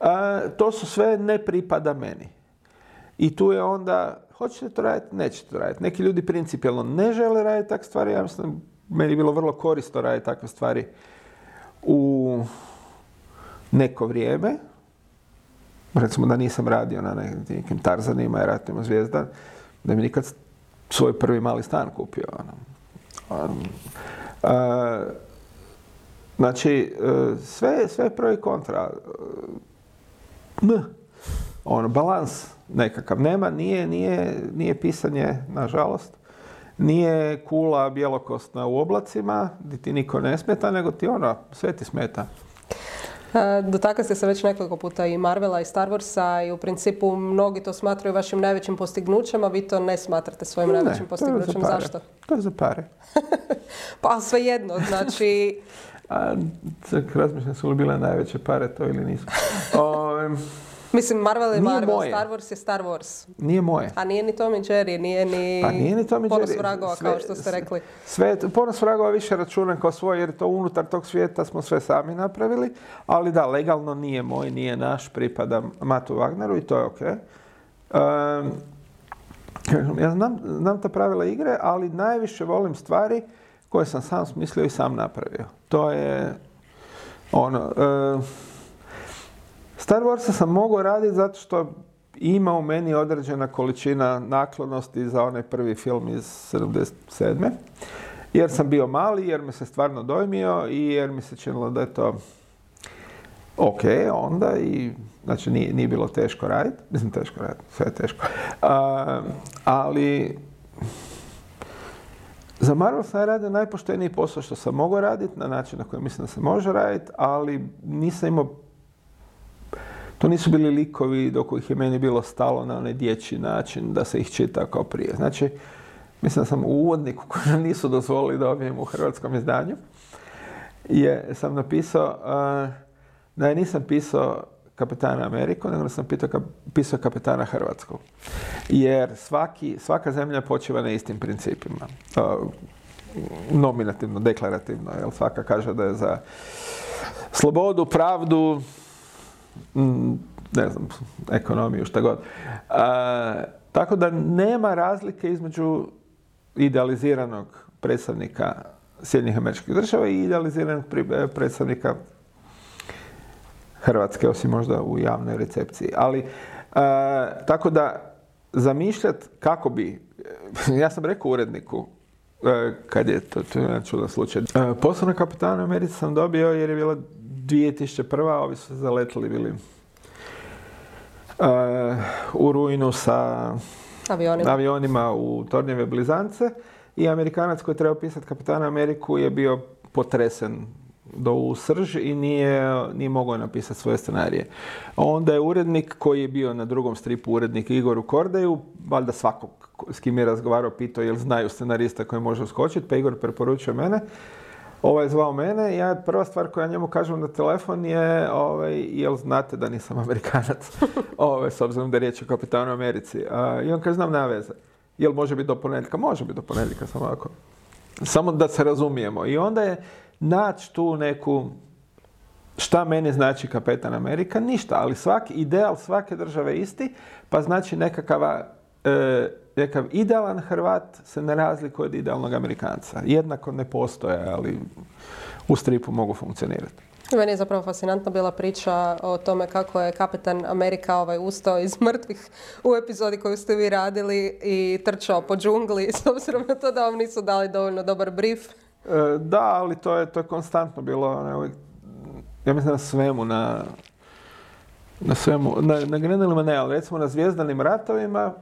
E, to su sve ne pripada meni. I tu je onda, hoćete to raditi, nećete to raditi. Neki ljudi principijalno ne žele raditi takve stvari, ja mislim, meni je bilo vrlo korisno raditi takve stvari u neko vrijeme. Recimo da nisam radio na nekim Tarzanima i ratnima zvijezda, da mi nikad svoj prvi mali stan kupio. Ono. Uh, Znači, e, sve, sve pro i kontra. M. Ono, balans nekakav. Nema, nije, nije, nije pisanje, nažalost. Nije kula bjelokostna u oblacima, gdje ti niko ne smeta, nego ti ono, sve ti smeta. E, dotakli ste se već nekoliko puta i Marvela i Star Warsa i u principu mnogi to smatraju vašim najvećim postignućem, a vi to ne smatrate svojim najvećim postignućem. Zašto? To je za pare. pa svejedno, znači A razmišljam su li bile najveće pare to ili nisu. Mislim, Marvel je Nije Marvel, moje. Star Wars je Star Wars. Nije moje. A nije ni Tom i Jerry, nije ni, Pa nije ni Tom i Ponos vragova, Sve- kao što ste rekli. Sve, ponos vragova više računam kao svoj, jer to unutar tog svijeta smo sve sami napravili, ali da, legalno nije moj, nije naš, pripada Matu Wagneru i to je ok. Ehm, kažem, ja znam, znam ta pravila igre, ali najviše volim stvari koje sam sam smislio i sam napravio. To je ono... ehm, Star Warsa sam mogao raditi zato što ima u meni određena količina naklonosti za onaj prvi film iz 77. Jer sam bio mali, jer me se stvarno dojmio i jer mi se činilo da je to ok onda i znači nije, nije bilo teško raditi. Mislim teško raditi, sve je teško. A, ali za Marvel sam radio najpošteniji posao što sam mogao raditi na način na koji mislim da se može raditi, ali nisam imao to nisu bili likovi do kojih je meni bilo stalo na onaj dječji način da se ih čita kao prije. Znači, mislim da sam u uvodniku koji nam nisu dozvolili da dobijem u hrvatskom izdanju, je, sam napisao uh, da nisam pisao kapetana Ameriku, nego sam pitao, pisao kapetana Hrvatsku. Jer svaki, svaka zemlja počiva na istim principima. Nominativno, deklarativno, jer svaka kaže da je za slobodu, pravdu, ne znam, ekonomiju, šta god. Tako da nema razlike između idealiziranog predstavnika Sjedinjenih američkih država i idealiziranog predstavnika Hrvatske, osim možda u javnoj recepciji. Ali, a, tako da, zamišljat kako bi, ja sam rekao uredniku, e, kad je, to, to je čudan slučaj. E, Posao na kapitanu Americi sam dobio jer je bila 2001. a ovi su zaletili bili e, u rujnu sa Avionima. avionima u Tornjeve blizance i Amerikanac koji je trebao pisati kapitana Ameriku je bio potresen do u srž i nije, nije mogao napisati svoje scenarije. Onda je urednik koji je bio na drugom stripu urednik Igoru Kordeju, valjda svakog s kim je razgovarao pitao jel znaju scenarista koji može uskočiti, pa Igor preporučio mene. Ovaj je zvao mene i ja prva stvar koju ja njemu kažem na telefon je ovaj, jel znate da nisam Amerikanac, ovaj, s obzirom da je riječ o kapitanu Americi. A, I on kaže, znam, nema veze. Jel može biti do ponedjeljka? Može biti do ponedjeljka, samo ovako. Samo da se razumijemo. I onda je naći tu neku, šta meni znači kapetan Amerika? Ništa, ali svaki, ideal svake države isti, pa znači nekakava, e, nekakav idealan Hrvat se ne razlikuje od idealnog Amerikanca. Jednako ne postoje, ali u stripu mogu funkcionirati. Meni je zapravo fascinantna bila priča o tome kako je kapetan Amerika ovaj ustao iz mrtvih u epizodi koju ste vi radili i trčao po džungli s obzirom na to da vam nisu dali dovoljno dobar brief. E, da, ali to je, to je konstantno bilo, ne, uvijek, ja mislim na svemu, na, na svemu, na, na Grenelima ne, ali recimo na Zvijezdanim ratovima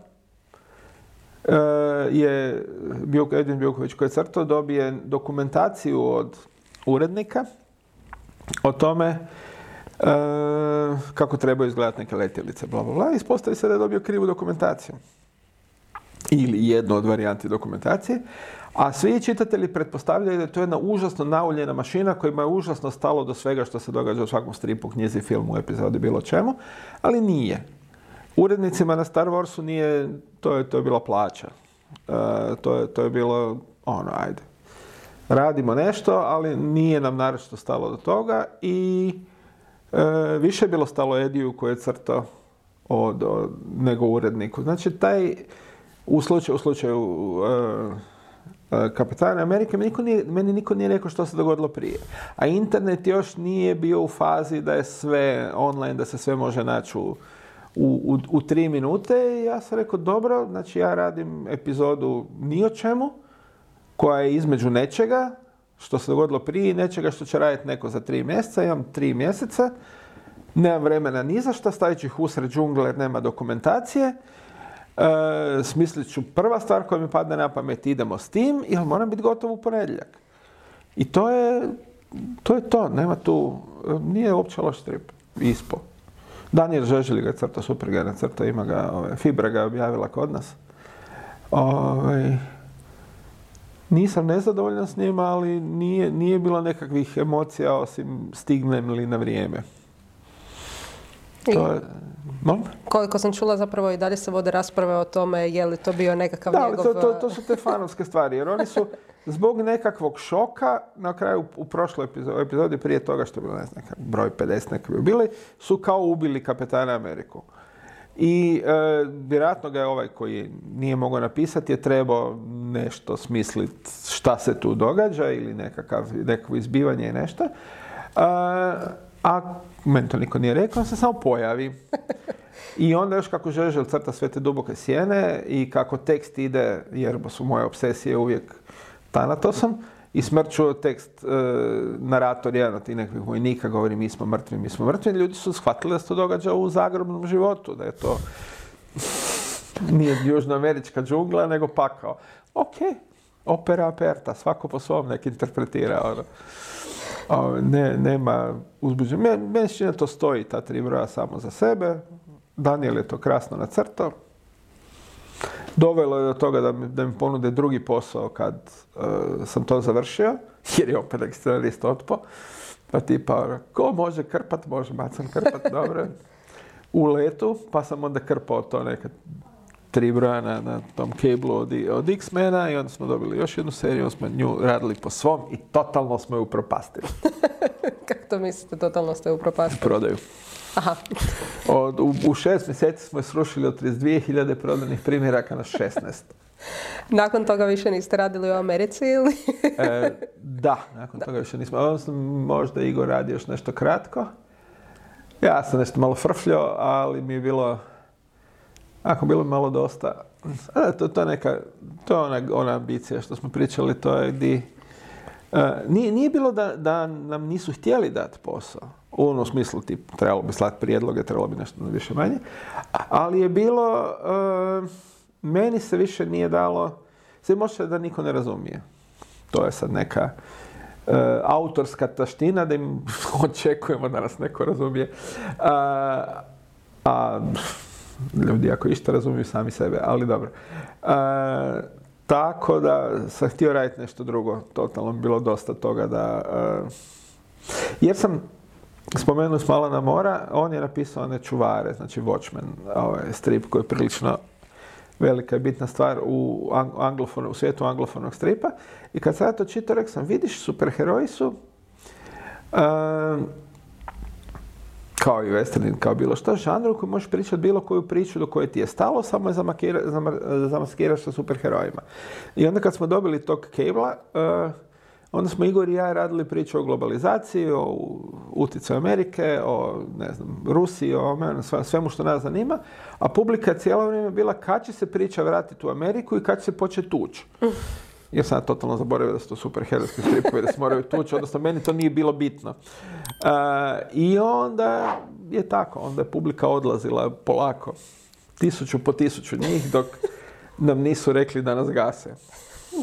e, je Bjuk, Edin Bjuković koji je crtao dobije dokumentaciju od urednika o tome e, kako trebaju izgledati neke letjelice, bla, bla, bla. Ispostavi se da je dobio krivu dokumentaciju. Ili jednu od varijanti dokumentacije. A svi čitatelji pretpostavljaju da je to jedna užasno nauljena mašina kojima je užasno stalo do svega što se događa u svakom stripu, knjizi, filmu, epizodi, bilo čemu. Ali nije. Urednicima na Star Warsu nije, to je, to je bila plaća. E, to, je, to je bilo, ono, ajde. Radimo nešto, ali nije nam naročito stalo do toga i e, više je bilo stalo Ediju koji je crtao od, od, nego uredniku. Znači, taj, u slučaju, u slučaju e, Kapitana Amerike, meni niko, nije, meni niko nije rekao što se dogodilo prije. A internet još nije bio u fazi da je sve online, da se sve može naći u, u, u, tri minute. I ja sam rekao, dobro, znači ja radim epizodu ni o čemu, koja je između nečega, što se dogodilo prije i nečega što će raditi neko za tri mjeseca. Imam tri mjeseca, nemam vremena ni za šta, stavit ću ih usred džungle nema dokumentacije. E, smislit ću prva stvar koja mi padne na pamet, idemo s tim, jer moram biti gotov u ponedjeljak. I to je, to je to, nema tu, nije uopće loš strip, ispo. Daniel Žeželj ga je crtao, super ga nacrtao, ima ga, ove, Fibra ga je objavila kod nas. Ovaj, nisam nezadovoljan s njima, ali nije, nije bilo nekakvih emocija osim stignem li na vrijeme. To je, molim? Koliko sam čula zapravo i dalje se vode rasprave o tome je li to bio nekakav Da, njegov... to, to, to su te fanovske stvari, jer oni su zbog nekakvog šoka, na kraju u prošloj epizodi, epizodi prije toga što je bilo, ne znam, broj 50 neki bi bili, su kao ubili kapetana Ameriku. I e, vjerojatno ga je ovaj koji nije mogao napisati je trebao nešto smisliti šta se tu događa ili nekakav, nekakvo izbivanje i nešto. A, a meni to niko nije rekao, se samo pojavi. I onda još kako Žežel crta sve te duboke sjene i kako tekst ide, jer su moje obsesije uvijek Thanatosom, i smrću tekst, e, narator jedan od tih nekakvih vojnika govori mi smo mrtvi, mi smo mrtvi. Ljudi su shvatili da se to događa u zagrobnom životu, da je to nije južnoamerička džungla, nego pakao. Ok, opera aperta, svako po svom nek interpretira. Ono. Ne, nema uzbuđenja. Meni da to stoji, ta tri broja samo za sebe. Daniel je to krasno nacrtao. Dovelo je do toga da mi, da mi ponude drugi posao kad e, sam to završio, jer je opet scenarist otpo. Pa tipa, ko može krpat, može Macan krpat, dobro. U letu, pa sam onda krpao to neka tri broja na, na tom kablu od, od X-mena i onda smo dobili još jednu seriju, onda smo nju radili po svom i totalno smo ju propastili. Kako to mislite, totalno ste upropastili? Prodaju. Aha. Od, u, u šest mjeseci smo je srušili od 32.000 prodanih primjeraka na 16. Nakon toga više niste radili u Americi ili? E, da, nakon toga više nismo. Odnosno, možda Igor radi još nešto kratko. Ja sam nešto malo frfljao, ali mi je bilo, ako bilo malo dosta, a, to, to je neka, to je ona, ona ambicija što smo pričali, to je di, e, nije, nije bilo da, da nam nisu htjeli dati posao. U onom smislu, tip, trebalo bi slati prijedloge, trebalo bi nešto više manje. Ali je bilo, e, meni se više nije dalo, se može da niko ne razumije. To je sad neka e, autorska taština da im očekujemo da nas neko razumije. A ljudi ako išta razumiju sami sebe, ali dobro. A, tako da sam htio raditi nešto drugo. Totalno bilo dosta toga da... a, jer sam spomenuo s Malana Mora, on je napisao one čuvare, znači Watchmen, ovaj strip koji je prilično velika i bitna stvar u, anglofon, u svijetu anglofonog stripa. I kad sam ja to čitao, rekao sam, vidiš, superheroji su um, kao i western, kao bilo što, žanru koji možeš pričati bilo koju priču do koje ti je stalo, samo je zamaskiraš sa superherojima. I onda kad smo dobili tog Cable-a, uh, onda smo Igor i ja radili priču o globalizaciji, o utjecaju Amerike, o ne znam, Rusiji, o sve- svemu što nas zanima, a publika je cijelo vrijeme bila kad će se priča vratiti u Ameriku i kad će se početi tući. Jer sam ja totalno zaboravio da su to superherojski stripovi, da se moraju tući, odnosno meni to nije bilo bitno. E, I onda je tako, onda je publika odlazila polako, tisuću po tisuću njih, dok nam nisu rekli da nas gase.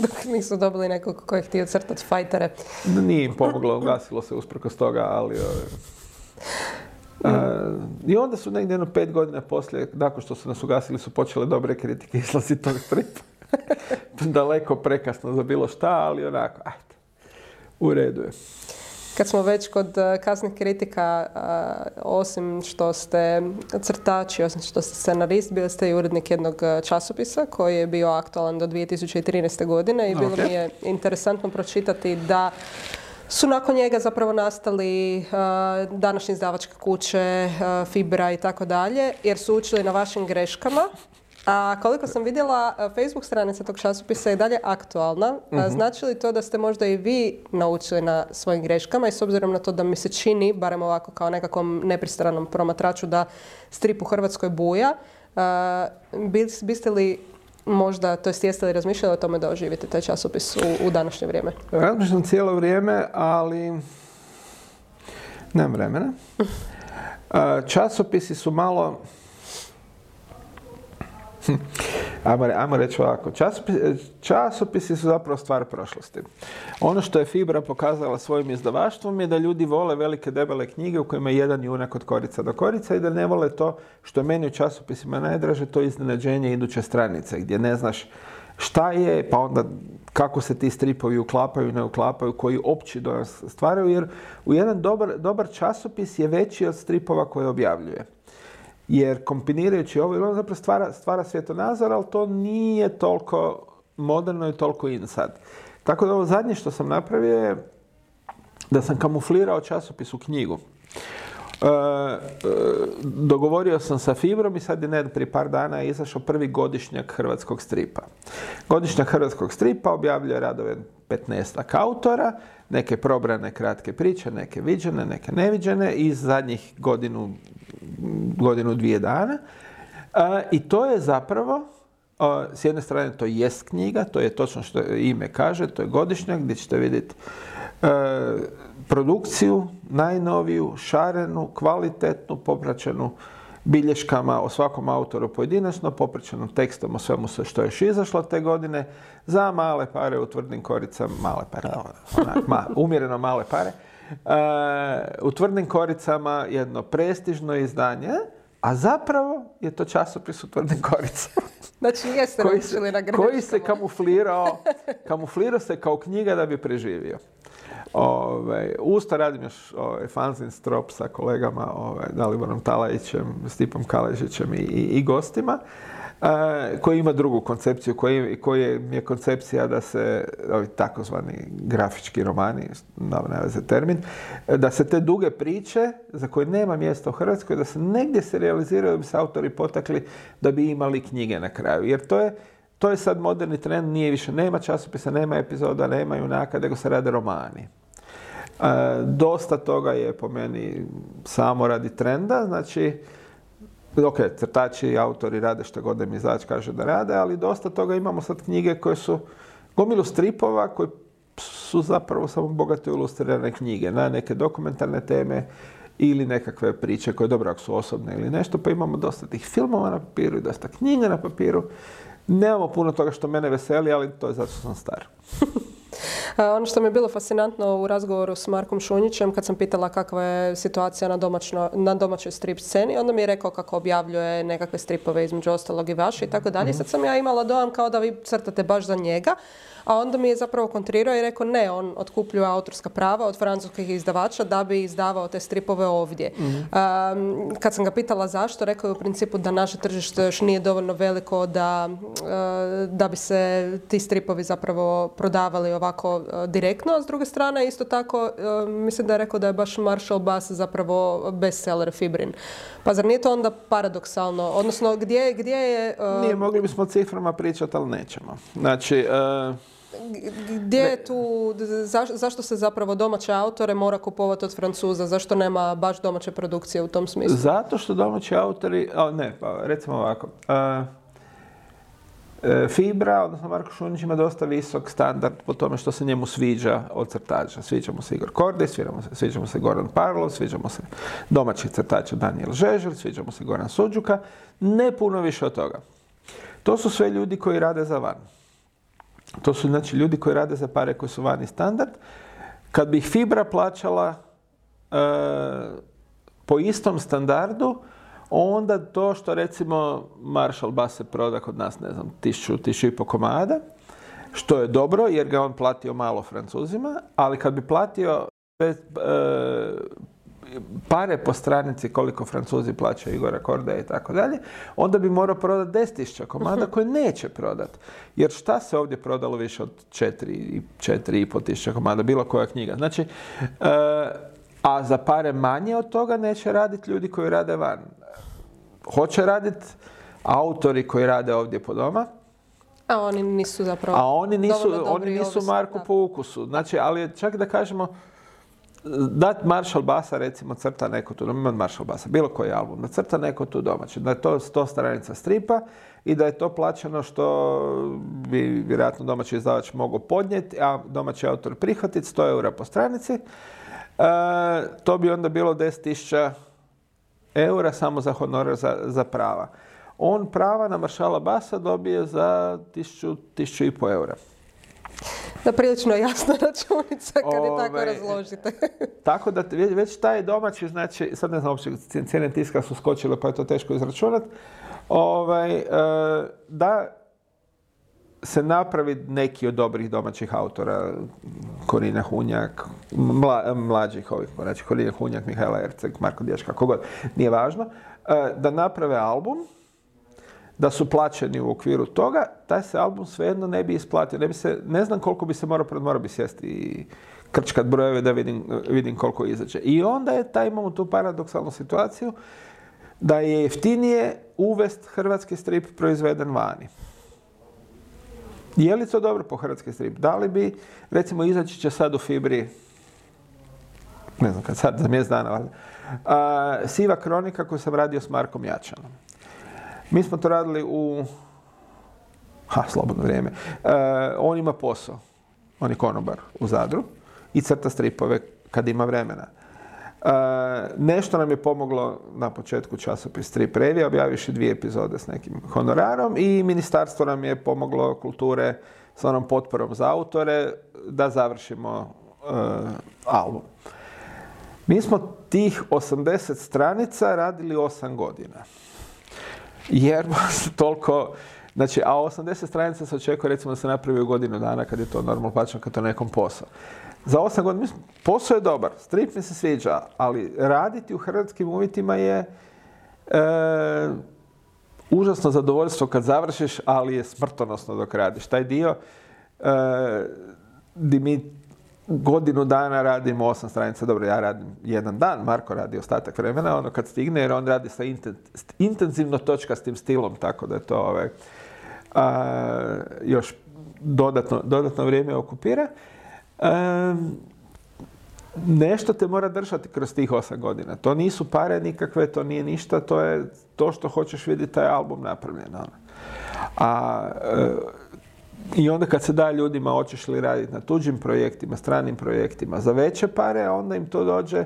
Dok nisu dobili nekog ko je htio crtati fajtere. Nije im pomoglo, ugasilo se usprkos toga, ali... a, I onda su negdje jedno pet godina poslije, nakon što su nas ugasili, su počele dobre kritike izlaziti tog stripa. Daleko prekasno za bilo šta, ali onako, ajde, u redu je. Kad smo već kod eh, kasnih kritika, eh, osim što ste crtači, osim što ste scenarist, bili ste i urednik jednog eh, časopisa koji je bio aktualan do 2013. godine i bilo mi je interesantno pročitati da su nakon njega zapravo nastali eh, današnje izdavačke kuće, Fibra i tako dalje, jer su učili na vašim greškama. A koliko sam vidjela, eh, Facebook stranica tog časopisa je i dalje aktualna. A Znači li to da ste možda i vi naučili na svojim greškama i s obzirom na to da mi se čini, barem ovako kao nekakvom nepristranom promatraču, da strip u Hrvatskoj buja, bis- biste li možda, to jest jeste li razmišljali o tome da oživite taj časopis u, u današnje vrijeme? Razmišljam cijelo vrijeme, ali nemam vremena. A, Časopisi su malo... Ajmo, ajmo reći ovako, časopisi, časopisi su zapravo stvar prošlosti. Ono što je Fibra pokazala svojim izdavaštvom je da ljudi vole velike debele knjige u kojima je jedan junak od korica do korica i da ne vole to što je meni u časopisima najdraže, to iznenađenje iduće stranice gdje ne znaš šta je, pa onda kako se ti stripovi uklapaju, ne uklapaju, koji opći dojam stvaraju, jer u jedan dobar, dobar časopis je veći od stripova koje objavljuje. Jer kombinirajući ovo ono zapravo stvara, stvara svjetonazor, ali to nije toliko moderno i toliko in sad. Tako da ovo zadnje što sam napravio je da sam kamuflirao časopis u knjigu. E, e, dogovorio sam sa Fibrom i sad je ne prije par dana izašao prvi godišnjak hrvatskog stripa. Godišnjak hrvatskog stripa objavljuje radove 15 autora, neke probrane kratke priče, neke viđene, neke neviđene iz zadnjih godinu, godinu dvije dana. E, I to je zapravo, s jedne strane to jest knjiga, to je točno što ime kaže, to je godišnjak gdje ćete vidjeti produkciju, najnoviju, šarenu, kvalitetnu, popraćenu bilješkama o svakom autoru pojedinačno, popraćenom tekstom o svemu što je još izašlo te godine, za male pare u tvrdim koricama, male pare, ma, umjereno male pare, e, u tvrdim koricama jedno prestižno izdanje, a zapravo je to časopis u tvrdim koricama. Znači jeste koji se, na koji se kamuflirao, kamuflirao se kao knjiga da bi preživio. Ove, ovaj, usta radim još ovaj, fanzin strop sa kolegama ovaj, Daliborom Talajićem, Stipom Kaležićem i, i, gostima. E, koji ima drugu koncepciju, koji, koji je koncepcija da se, ovi takozvani grafički romani, ne veze termin, da se te duge priče za koje nema mjesta u Hrvatskoj, da se negdje se realiziraju da bi se autori potakli da bi imali knjige na kraju. Jer to je, to je sad moderni trend, nije više, nema časopisa, nema epizoda, nema junaka, nego se rade romani. E, dosta toga je po meni samo radi trenda, znači, ok, crtači i autori rade što god im izađ kaže da rade, ali dosta toga imamo sad knjige koje su gomilu stripova koji su zapravo samo bogate ilustrirane knjige na neke dokumentarne teme ili nekakve priče koje dobro ako su osobne ili nešto, pa imamo dosta tih filmova na papiru i dosta knjiga na papiru. Nemamo puno toga što mene veseli, ali to je zato što sam star. Ono što mi je bilo fascinantno u razgovoru s Markom Šunjićem kad sam pitala kakva je situacija na, domačno, na domaćoj strip sceni, onda mi je rekao kako objavljuje nekakve stripove između ostalog i vaše i tako dalje. Mhm. Sad sam ja imala dojam kao da vi crtate baš za njega, a onda mi je zapravo kontrirao i rekao ne, on otkupljuje autorska prava od francuskih izdavača da bi izdavao te stripove ovdje. Mhm. kad sam ga pitala zašto, rekao je u principu da naše tržište još nije dovoljno veliko da, e, da bi se ti stripovi zapravo prodavali ovako e, direktno, a s druge strane isto tako e, mislim da je rekao da je baš Marshall Bass zapravo bestseller Fibrin. Pa zar nije to onda paradoksalno? Odnosno, gdje, gdje je... Nije, mogli bismo o ciframa pričati, ali nećemo. Znači, gdje je tu, zašto se zapravo domaće autore mora kupovati od Francuza? Zašto nema baš domaće produkcije u tom smislu? Zato što domaći autori, ne, pa recimo ovako, e, Fibra, odnosno Marko Šunić ima dosta visok standard po tome što se njemu sviđa od crtača. Sviđa mu se Igor Kordić, sviđa mu se, Goran Parlov, sviđa mu se domaći crtača Daniel Žežer, sviđa mu se Goran Suđuka. Ne puno više od toga. To su sve ljudi koji rade za van. To su znači ljudi koji rade za pare koji su vani standard. Kad bi ih Fibra plaćala e, po istom standardu, onda to što recimo Marshall Bass se proda kod nas, ne znam, tisuću, tisuću i po komada, što je dobro jer ga on platio malo Francuzima, ali kad bi platio e, pare po stranici koliko Francuzi plaćaju Igora Korda i tako dalje, onda bi morao prodati 10.000 komada koje neće prodati. Jer šta se ovdje prodalo više od 4, 4,5 tisuća komada, bilo koja knjiga. Znači, e, a za pare manje od toga neće raditi ljudi koji rade van. Hoće raditi autori koji rade ovdje po doma, a oni nisu zapravo A oni nisu, oni nisu Marku po ukusu. Znači, ali čak da kažemo, da Marshall Basa recimo crta neko tu, Marshall Basa, bilo koji album, da crta neko tu domaće, da je to sto stranica stripa i da je to plaćeno što bi vjerojatno domaći izdavač mogao podnijeti, a domaći autor prihvatiti 100 eura po stranici. E, to bi onda bilo 10.000 eura samo za honorar za, prava. On prava na Maršala Basa dobije za 1000, 1500 eura. Da prilično jasna računica kad je tako razložite. tako da već taj domaći, znači, sad ne znam uopće, cijene tiska su skočile pa je to teško izračunati, ovaj, e, da se napravi neki od dobrih domaćih autora, Korina Hunjak, mla, mlađih ovih, znači Korina Hunjak, Mihajla Erceg, Marko Dješka, kogod, nije važno, e, da naprave album, da su plaćeni u okviru toga, taj se album svejedno ne bi isplatio. Ne, bi se, ne znam koliko bi se morao, morao bi sjesti i krčkat brojeve da vidim, vidim koliko izađe. I onda je taj, imamo tu paradoksalnu situaciju da je jeftinije uvest hrvatski strip proizveden vani. Je li to dobro po hrvatski strip? Da li bi, recimo, izaći će sad u Fibri, ne znam kad sad, za mjesec dana, a, Siva kronika koju sam radio s Markom Jačanom. Mi smo to radili u ha, slobodno vrijeme. on ima posao. On je konobar u Zadru i crta stripove kad ima vremena. nešto nam je pomoglo na početku časopis Strip Revija, objavivši dvije epizode s nekim honorarom i ministarstvo nam je pomoglo kulture s onom potporom za autore da završimo album. Mi smo tih 80 stranica radili 8 godina. Jer toliko, znači, a 80 stranica se očekuje recimo da se napravi u godinu dana kad je to normalno plaćano, kad to nekom posao. Za 8 godina, mislim, posao je dobar, strip mi se sviđa, ali raditi u hrvatskim uvjetima je e, užasno zadovoljstvo kad završiš, ali je smrtonosno dok radiš. Taj dio e, di mi godinu dana radimo osam stranica, dobro, ja radim jedan dan, Marko radi ostatak vremena, ono kad stigne, jer on radi sa intenzivno točkastim stilom, tako da je to ovaj, još dodatno, dodatno vrijeme okupira. nešto te mora držati kroz tih osam godina. To nisu pare nikakve, to nije ništa, to je to što hoćeš vidjeti taj album napravljen. Ono. A i onda kad se da ljudima hoćeš li raditi na tuđim projektima, stranim projektima, za veće pare, onda im to dođe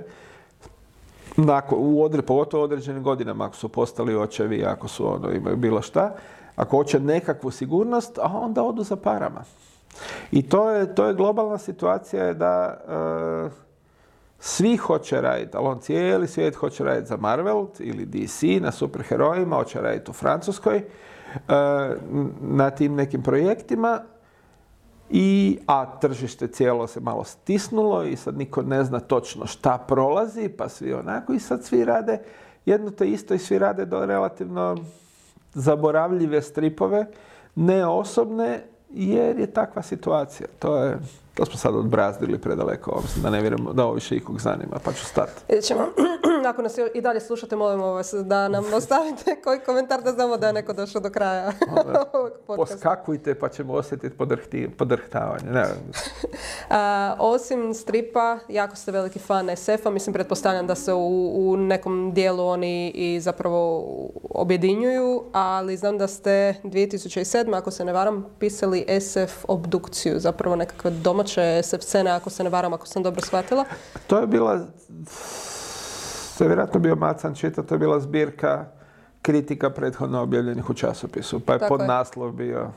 nakon, u odre, pogotovo određenim godinama, ako su postali očevi, ako su ono, imaju bilo šta, ako hoće nekakvu sigurnost, a onda odu za parama. I to je, to je globalna situacija je da e, svi hoće raditi, ali on cijeli svijet hoće raditi za Marvel ili DC na superherojima, hoće raditi u Francuskoj, na tim nekim projektima i, a tržište cijelo se malo stisnulo i sad niko ne zna točno šta prolazi, pa svi onako i sad svi rade jedno te isto i svi rade do relativno zaboravljive stripove, ne osobne, jer je takva situacija. To je, to smo sad odbrazdili predaleko, mislim da ne vjerujem da ovo više ikog zanima, pa ću stati. Vidjet ćemo. Ako nas i dalje slušate, molimo vas da nam ostavite koji komentar da znamo da je neko došao do kraja ovog podcasta. Poskakujte pa ćemo osjetiti podrhtavanje. Ne. osim stripa, jako ste veliki fan SF-a. Mislim, pretpostavljam da se u, u nekom dijelu oni i zapravo objedinjuju, ali znam da ste 2007. ako se ne varam, pisali SF obdukciju, zapravo nekakve domaće SF scene, ako se ne varam, ako sam dobro shvatila. To je bila to je vjerojatno bio Macan čita, to je bila zbirka kritika prethodno objavljenih u časopisu. Pa je pod naslov bio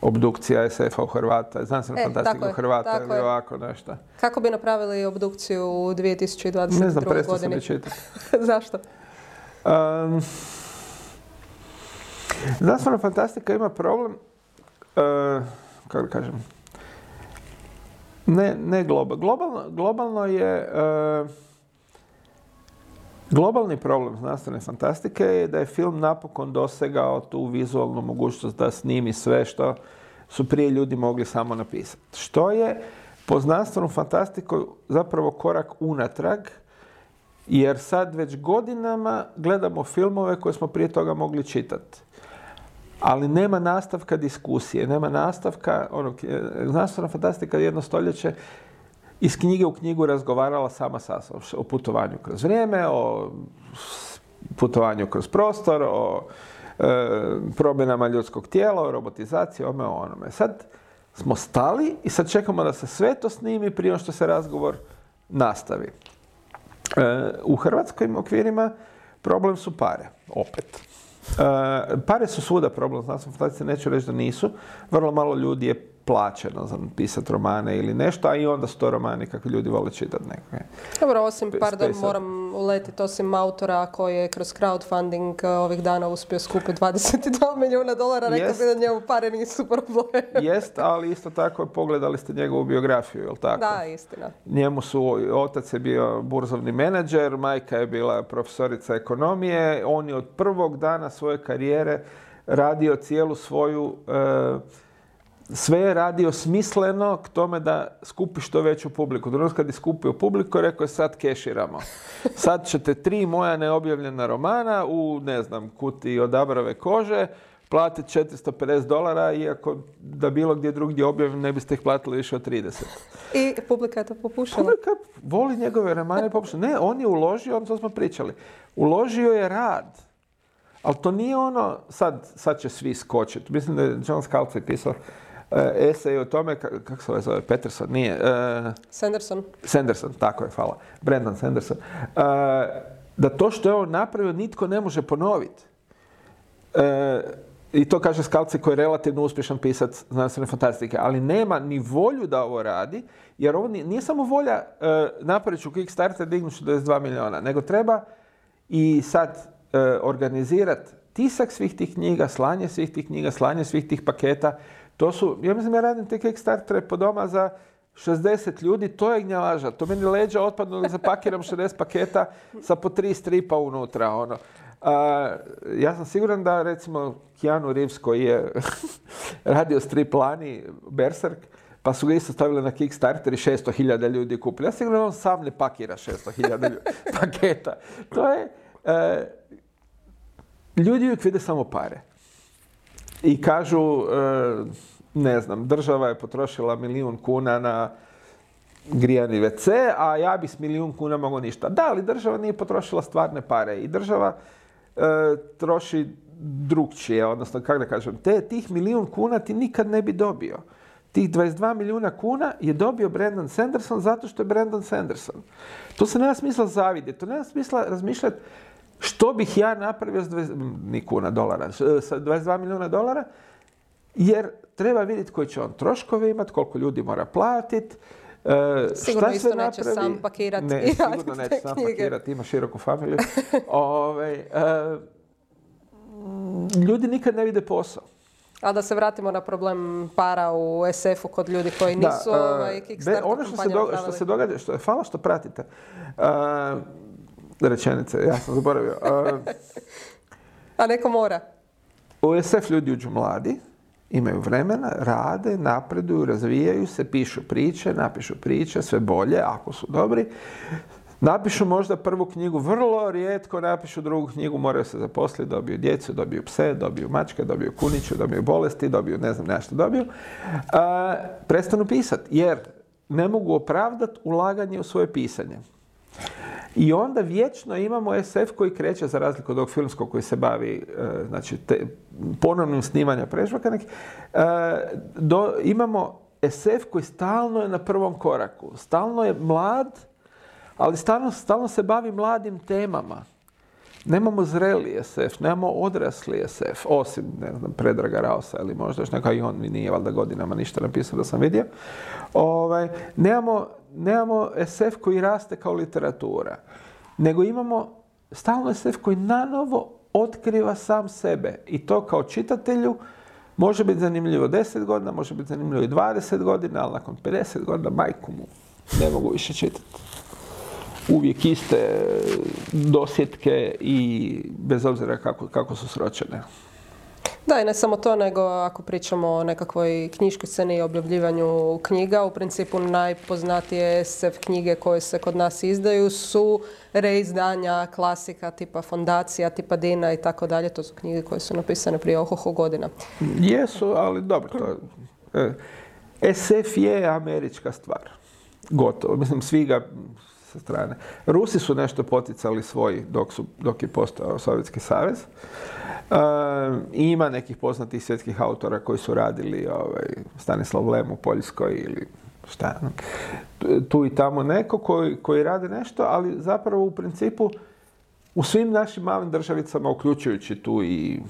obdukcija SF-a u Hrvata, znanstvena e, fantastika u Hrvata ili ovako nešto. Kako bi napravili obdukciju u 2022. Ne znam, prestao sam čitati. Zašto? Um, znanstvena fantastika ima problem, uh, kako kažem, ne, ne globalno. Globalno, je uh, Globalni problem znanstvene fantastike je da je film napokon dosegao tu vizualnu mogućnost da snimi sve što su prije ljudi mogli samo napisati. Što je po znanstvenu fantastiku zapravo korak unatrag, jer sad već godinama gledamo filmove koje smo prije toga mogli čitati. Ali nema nastavka diskusije, nema nastavka, ono, znanstvena fantastika jedno stoljeće iz knjige u knjigu razgovarala sama sa o putovanju kroz vrijeme, o putovanju kroz prostor, o e, promjenama ljudskog tijela, o robotizaciji, ome o onome. Sad smo stali i sad čekamo da se sve to snimi prije što se razgovor nastavi. E, u hrvatskim okvirima problem su pare, opet. E, pare su svuda problem, znam sam neću reći da nisu. Vrlo malo ljudi je plaćeno za pisati romane ili nešto, a i onda su to romani kako ljudi vole čitati neko. Dobro, osim, pardon, moram uletiti, osim autora koji je kroz crowdfunding uh, ovih dana uspio skupiti 22 milijuna dolara, rekao bi da njemu pare nisu problem. Jest, ali isto tako pogledali ste njegovu biografiju, jel tako? Da, istina. Njemu su, otac je bio burzovni menadžer, majka je bila profesorica ekonomije, on je od prvog dana svoje karijere radio cijelu svoju, e, sve je radio smisleno k tome da skupi što veću publiku. Drugo kad je skupio publiku, rekao je sad keširamo. Sad ćete tri moja neobjavljena romana u, ne znam, kuti od abrave kože, platiti 450 dolara, iako da bilo gdje drugdje objavim ne biste ih platili više od 30. I publika je to popušala. Publika voli njegove romane. popušno. Ne, on je uložio, ono to smo pričali, uložio je rad. Ali to nije ono, sad, sad će svi skočiti. Mislim da je John Scalzi pisao esej o tome, ka- kako se ovaj zove, Peterson, nije, e, Sanderson. Sanderson, tako je, hvala, Brandon Sanderson, e, da to što je on napravio nitko ne može ponoviti. E, I to kaže Skalci koji je relativno uspješan pisac znanstvene fantastike, ali nema ni volju da ovo radi, jer ovo nije, nije samo volja e, napravit ću Kickstarter dignuti 62 milijuna, nego treba i sad e, organizirati tisak svih tih knjiga, slanje svih tih knjiga, slanje svih tih paketa. To su, ja mislim ja radim te Kickstartere po doma za 60 ljudi, to je gnjavaža. To meni leđa otpadnu da zapakiram 60 paketa sa po tri stripa unutra. Ono. A, ja sam siguran da recimo Keanu Reeves koji je radio strip lani Berserk, pa su ga isto stavili na Kickstarter i 600.000 ljudi kupili. Ja da on sam ne pakira 600.000 lju- paketa. To je... e, ljudi uvijek vide samo pare. I kažu, e, ne znam, država je potrošila milijun kuna na grijani WC, a ja bi s milijun kuna mogao ništa. Da, ali država nije potrošila stvarne pare i država e, troši drugčije, odnosno kako da kažem, te, tih milijun kuna ti nikad ne bi dobio. Tih 22 milijuna kuna je dobio Brandon Sanderson zato što je Brandon Sanderson. To se nema smisla zavidjeti, to nema smisla razmišljati što bih ja napravio s 20, ni kuna dolara, sa 22 milijuna dolara, jer treba vidjeti koji će on troškove imati, koliko ljudi mora platiti, e, Sigurno šta isto sve neće napravi. sam pakirat ne, i sigurno neće sam knjige. pakirat, ima široku familiju. Ovaj, e, mm, ljudi nikad ne vide posao. A da se vratimo na problem para u SF-u kod ljudi koji Da, nisu e, ovaj, Kickstarter ono što se, doga- što se događa, što hvala što pratite. E, rečenice, ja sam zaboravio. E, A neko mora. U SF ljudi uđu mladi, imaju vremena, rade, napreduju, razvijaju se, pišu priče, napišu priče, sve bolje, ako su dobri. Napišu možda prvu knjigu, vrlo rijetko napišu drugu knjigu, moraju se zaposliti, dobiju djecu, dobiju pse, dobiju mačke, dobiju kuniće, dobiju bolesti, dobiju ne znam nešto dobiju. A, prestanu pisati, jer ne mogu opravdati ulaganje u svoje pisanje. I onda vječno imamo SF koji kreće, za razliku od ovog filmskog koji se bavi e, znači, te, ponovnim snimanja prežvaka, e, do, imamo SF koji stalno je na prvom koraku. Stalno je mlad, ali stalno, stalno se bavi mladim temama. Nemamo zreli SF, nemamo odrasli SF, osim, ne znam, Predraga Rausa ili možda još neka i on mi nije valjda godinama ništa napisao da sam vidio. Ovaj, nemamo, nemamo SF koji raste kao literatura, nego imamo stalno SF koji nanovo otkriva sam sebe i to kao čitatelju može biti zanimljivo 10 godina, može biti zanimljivo i 20 godina, ali nakon 50 godina majku mu ne mogu više čitati uvijek iste dosjetke i bez obzira kako, kako su sročene. Da, i ne samo to, nego ako pričamo o nekakvoj knjiškoj sceni i objavljivanju knjiga, u principu najpoznatije SF knjige koje se kod nas izdaju su reizdanja klasika tipa Fondacija, tipa Dina i tako dalje. To su knjige koje su napisane prije ohoho godina. Jesu, ali dobro, to e, SF je američka stvar. Gotovo. Mislim, svi ga sa strane. Rusi su nešto poticali svoj dok, su, dok je postao Sovjetski savez. E, ima nekih poznatih svjetskih autora koji su radili ovaj, Stanislav Lem u Poljskoj ili šta, tu i tamo neko koji, koji rade nešto, ali zapravo u principu u svim našim malim državicama, uključujući tu i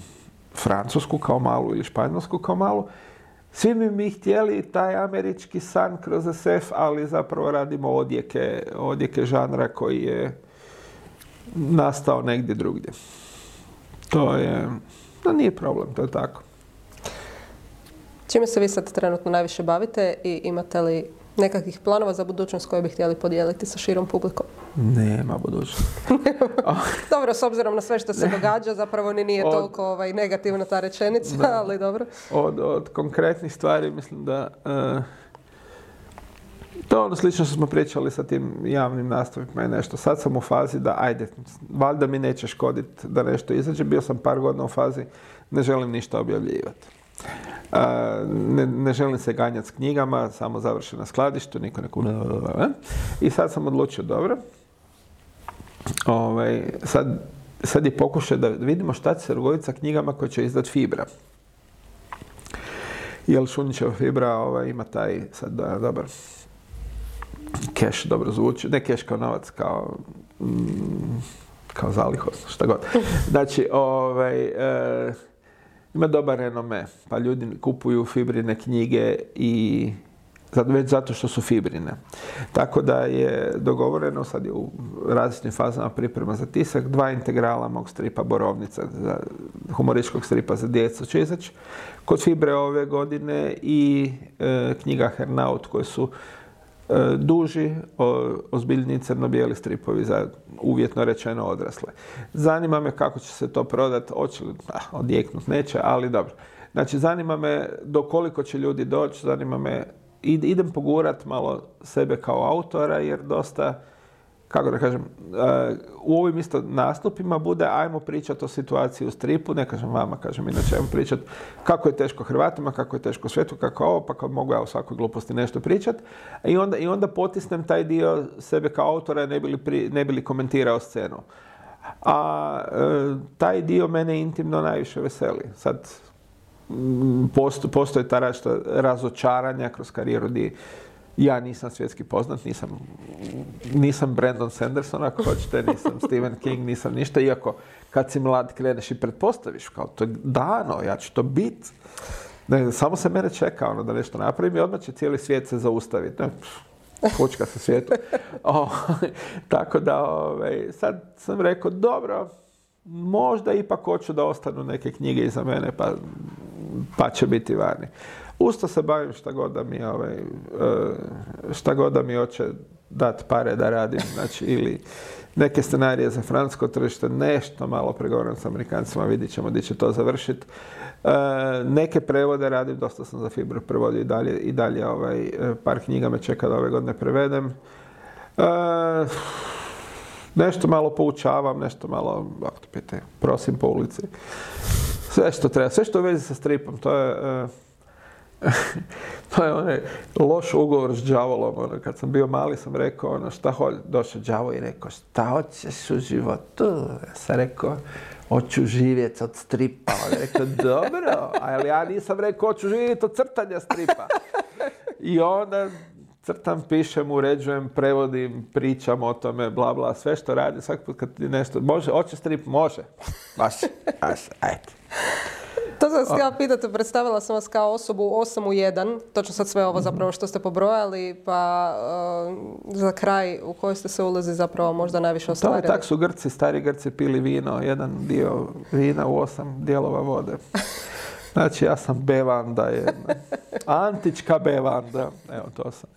Francusku kao malu ili Španjolsku kao malu, svi bi mi htjeli taj američki san kroz SF, ali zapravo radimo odjeke, odjeke žanra koji je nastao negdje drugdje. To je, no nije problem, to je tako. Čime se vi sad trenutno najviše bavite i imate li nekakvih planova za budućnost koje bi htjeli podijeliti sa širom publikom? Nema budućnosti. dobro, s obzirom na sve što se događa, zapravo ni nije toliko ovaj, negativna ta rečenica, ali dobro. Od, od konkretnih stvari mislim da... Uh, to je ono slično što smo pričali sa tim javnim nastavima i nešto. Sad sam u fazi da, ajde, valjda mi neće škoditi da nešto izađe. Bio sam par godina u fazi, ne želim ništa objavljivati. Ne, ne, želim se ganjati s knjigama, samo završen na skladištu, niko ne kuna. I sad sam odlučio, dobro, ovaj, sad, sad je pokušaj da vidimo šta će se dogoditi sa knjigama koje će izdati Fibra. Jer Šunićeva Fibra ovaj, ima taj, sad da, dobar, keš dobro zvuči, ne keš kao novac, kao, mm, kao zalihos, šta god. Znači, ovaj, e, ima dobar renome, pa ljudi kupuju fibrine knjige i već zato što su fibrine. Tako da je dogovoreno, sad je u različitim fazama priprema za tisak, dva integrala mog stripa Borovnica, za humorističkog stripa za djecu će. Kod Fibre ove godine i e, knjiga Hernaut koje su duži, ozbiljni crno-bijeli stripovi za uvjetno rečeno odrasle. Zanima me kako će se to prodati, hoće li odjeknut neće, ali dobro. Znači, zanima me do koliko će ljudi doći, zanima me, idem pogurat malo sebe kao autora, jer dosta kako da kažem, eh, u ovim isto nastupima bude ajmo pričati o situaciji u stripu, ne kažem vama, kažem inače ajmo pričati kako je teško Hrvatima, kako je teško svijetu, kako ovo, pa kad mogu ja o svakoj gluposti nešto pričati. I onda, I onda potisnem taj dio sebe kao autora ne bi li, ne bi komentirao scenu. A eh, taj dio mene intimno najviše veseli. Sad, mm, postoje ta razočaranja kroz karijeru di ja nisam svjetski poznat, nisam, nisam Brandon Sanderson, ako hoćete, nisam Stephen King, nisam ništa, iako kad si mlad kreneš i pretpostaviš, kao to je dano, ja ću to bit. Ne, samo se mene čeka ono, da nešto napravim i odmah će cijeli svijet se zaustaviti. Ne, pučka se svijetu. O, tako da, ovaj, sad sam rekao, dobro, možda ipak hoću da ostanu neke knjige iza mene, pa, pa će biti vani. Usto se bavim šta god da mi, ovaj, e, šta god da mi hoće dati pare da radim, znači ili neke scenarije za francusko tržište, nešto malo pregovaram s Amerikancima, vidit ćemo gdje će to završiti. E, neke prevode radim, dosta sam za Fibru prevodio i dalje, i dalje ovaj, e, par knjiga me čeka da ove godine prevedem. nešto malo poučavam, nešto malo, ako te prosim po ulici. Sve što treba, sve što vezi sa stripom, to je to je onaj loš ugovor s đavolom. Ono, kad sam bio mali sam rekao ono, šta hoće, došao đavo i rekao šta hoćeš u životu? Ja sam rekao, hoću živjeti od stripa. On je rekao, dobro, ali ja nisam rekao, hoću živjeti od crtanja stripa. I onda crtam, pišem, uređujem, prevodim, pričam o tome, bla, bla, sve što radi, svaki put kad nešto, može, hoće strip, može, baš, baš, ajde. To sam se htjela pitati, predstavila sam vas kao osobu 8 u 1, točno sad sve ovo zapravo što ste pobrojali, pa uh, za kraj u kojoj ste se ulazi zapravo možda najviše ostvarili? To tak su Grci, stari Grci pili vino, jedan dio vina u osam dijelova vode. Znači ja sam bevanda jedna. Antička bevanda. Evo to sam.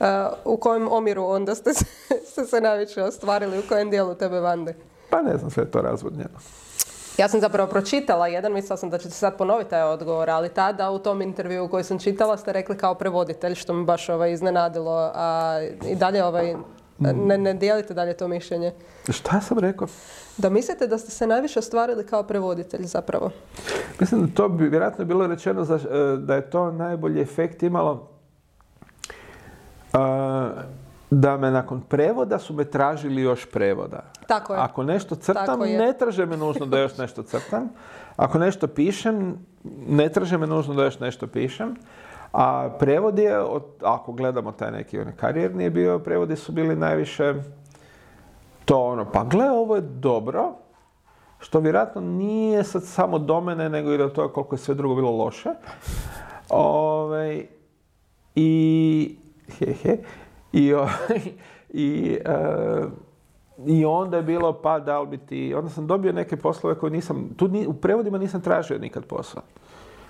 Uh, u kojem omjeru onda ste, ste se najviše ostvarili? U kojem dijelu te bevande? Pa ne znam, sve to razvodnjeno. Ja sam zapravo pročitala jedan, mislila sam da ćete sad ponoviti taj odgovor, ali tada u tom intervju koji sam čitala ste rekli kao prevoditelj, što me baš ovaj, iznenadilo. A i dalje ovaj, ne, ne dijelite dalje to mišljenje. Šta sam rekao? Da mislite da ste se najviše ostvarili kao prevoditelj zapravo? Mislim da to bi vjerojatno bilo rečeno e, da je to najbolji efekt imalo da me nakon prevoda su me tražili još prevoda. Tako je. Ako nešto crtam, ne traže me nužno da još nešto crtam. Ako nešto pišem, ne traže me nužno da još nešto pišem. A prevod je, ako gledamo taj neki on karijerni je bio, prevodi su bili najviše to ono, pa gle, ovo je dobro, što vjerojatno nije sad samo do mene, nego i do toga koliko je sve drugo bilo loše. Ove, I, he, i, o, i, e, i onda je bilo pa da li bi ti, onda sam dobio neke poslove koje nisam, tu ni, u prevodima nisam tražio nikad posao.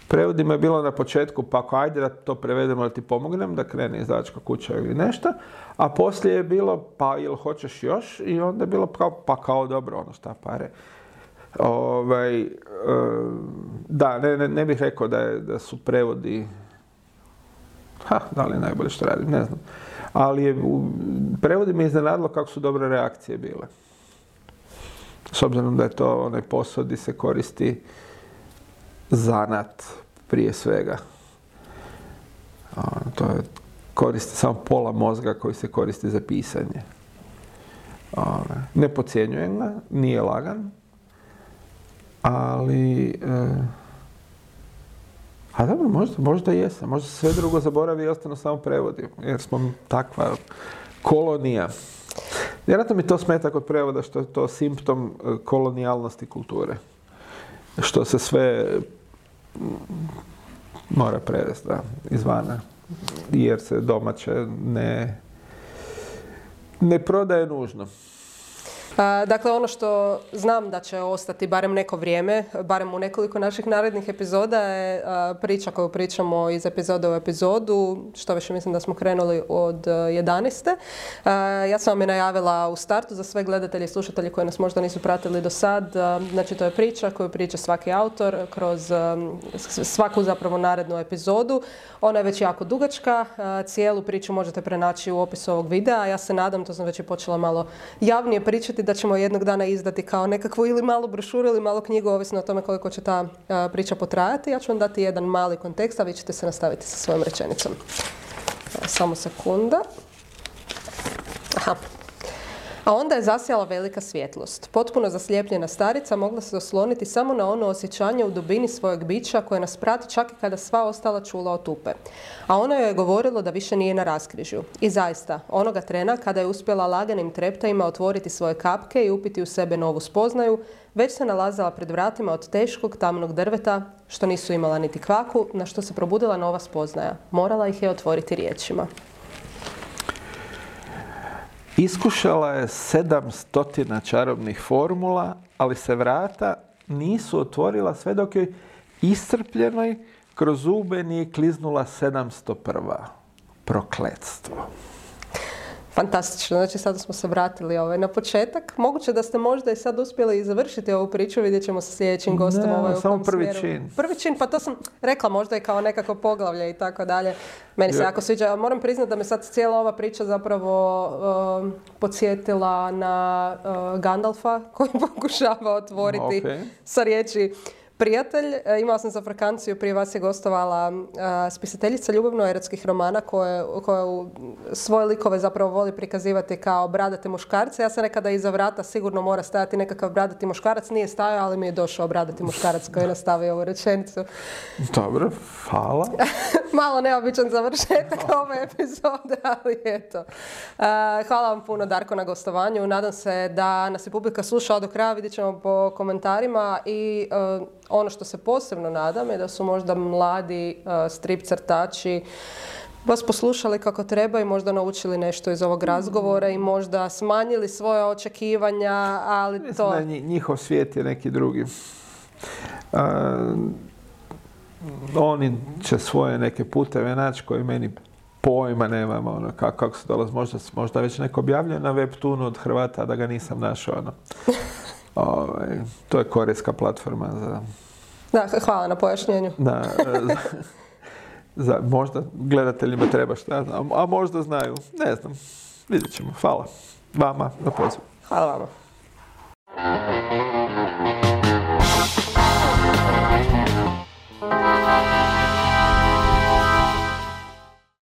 Prevodima je bilo na početku, pa ako ajde da to prevedemo da ti pomognem, da krene izdavačka kuća ili nešto, a poslije je bilo, pa jel hoćeš još? I onda je bilo kao, pa kao dobro, ono šta pare. Ovaj, e, da, ne, ne, ne bih rekao da, je, da su prevodi, ha, da li je najbolje što radim, ne znam. Ali je, prevodi me iznenadilo kako su dobre reakcije bile. S obzirom da je to onaj posao gdje se koristi zanat prije svega. To je, koristi samo pola mozga koji se koristi za pisanje. Ne podcjenjujem ga, nije lagan, ali... E, a dobro, možda, možda jesam. Možda sve drugo zaboravi i ostano samo prevodi. Jer smo takva kolonija. Vjerojatno mi to smeta kod prevoda što je to simptom e, kolonijalnosti kulture. Što se sve mora prevesti, da, izvana. Jer se domaće ne, ne prodaje nužno. Dakle, ono što znam da će ostati barem neko vrijeme, barem u nekoliko naših narednih epizoda je priča koju pričamo iz epizode u epizodu, što više mislim da smo krenuli od 11. Ja sam vam je najavila u startu za sve gledatelje i slušatelje koji nas možda nisu pratili do sad. Znači, to je priča koju priča svaki autor kroz svaku zapravo narednu epizodu. Ona je već jako dugačka, cijelu priču možete prenaći u opisu ovog videa. Ja se nadam, to sam već i počela malo javnije pričati, da ćemo jednog dana izdati kao nekakvu ili malu brošuru ili malu knjigu, ovisno o tome koliko će ta priča potrajati. Ja ću vam dati jedan mali kontekst, a vi ćete se nastaviti sa svojom rečenicom. Samo sekunda. Aha. A onda je zasjala velika svjetlost. Potpuno zaslijepljena starica mogla se osloniti samo na ono osjećanje u dubini svojeg bića koje nas prati čak i kada sva ostala čula otupe. A ono joj je govorilo da više nije na raskrižju. I zaista, onoga trena kada je uspjela laganim treptajima otvoriti svoje kapke i upiti u sebe novu spoznaju, već se nalazila pred vratima od teškog tamnog drveta, što nisu imala niti kvaku, na što se probudila nova spoznaja. Morala ih je otvoriti riječima. Iskušala je sedam stotina čarobnih formula, ali se vrata nisu otvorila sve dok je iscrpljenoj kroz zube nije kliznula 701. Prokletstvo. Fantastično, znači sada smo se vratili ovaj, na početak. Moguće da ste možda i sad uspjeli i završiti ovu priču, vidjet ćemo sa sljedećim gostom. Ne, ovaj, samo prvi čin. Prvi čin, pa to sam rekla možda i kao nekako poglavlje i tako dalje. Meni se jako sviđa. Moram priznati da me sad cijela ova priča zapravo uh, podsjetila na uh, Gandalfa koji pokušava otvoriti sa riječi prijatelj. E, imala sam za frakanciju, prije vas je gostovala spisateljica ljubavno-erotskih romana koja, svoje likove zapravo voli prikazivati kao bradate muškarce. Ja sam nekada iza vrata sigurno mora stajati nekakav bradati muškarac. Nije stajao, ali mi je došao bradati muškarac koji je nastavio ovu rečenicu. Dobro, hvala. Malo neobičan završetak ove epizode, ali eto. hvala vam puno Darko na gostovanju. Nadam se da nas je publika slušala do kraja. Vidjet ćemo po komentarima i e, ono što se posebno nadam je da su možda mladi uh, strip crtači vas poslušali kako treba i možda naučili nešto iz ovog razgovora i možda smanjili svoje očekivanja, ali Mislim to... Njihov svijet je neki drugi. Uh, oni će svoje neke puteve naći koji meni pojma nemam ono, kako, kako se dolazi. Možda, možda već neko objavljuje na webtunu od Hrvata da ga nisam našao. Ono. Ovaj, to je korejska platforma za... Da, hvala na pojašnjenju. Da, za, za, možda gledateljima treba šta znam, a možda znaju. Ne znam, vidjet ćemo. Hvala vama na pozivu. Hvala vama.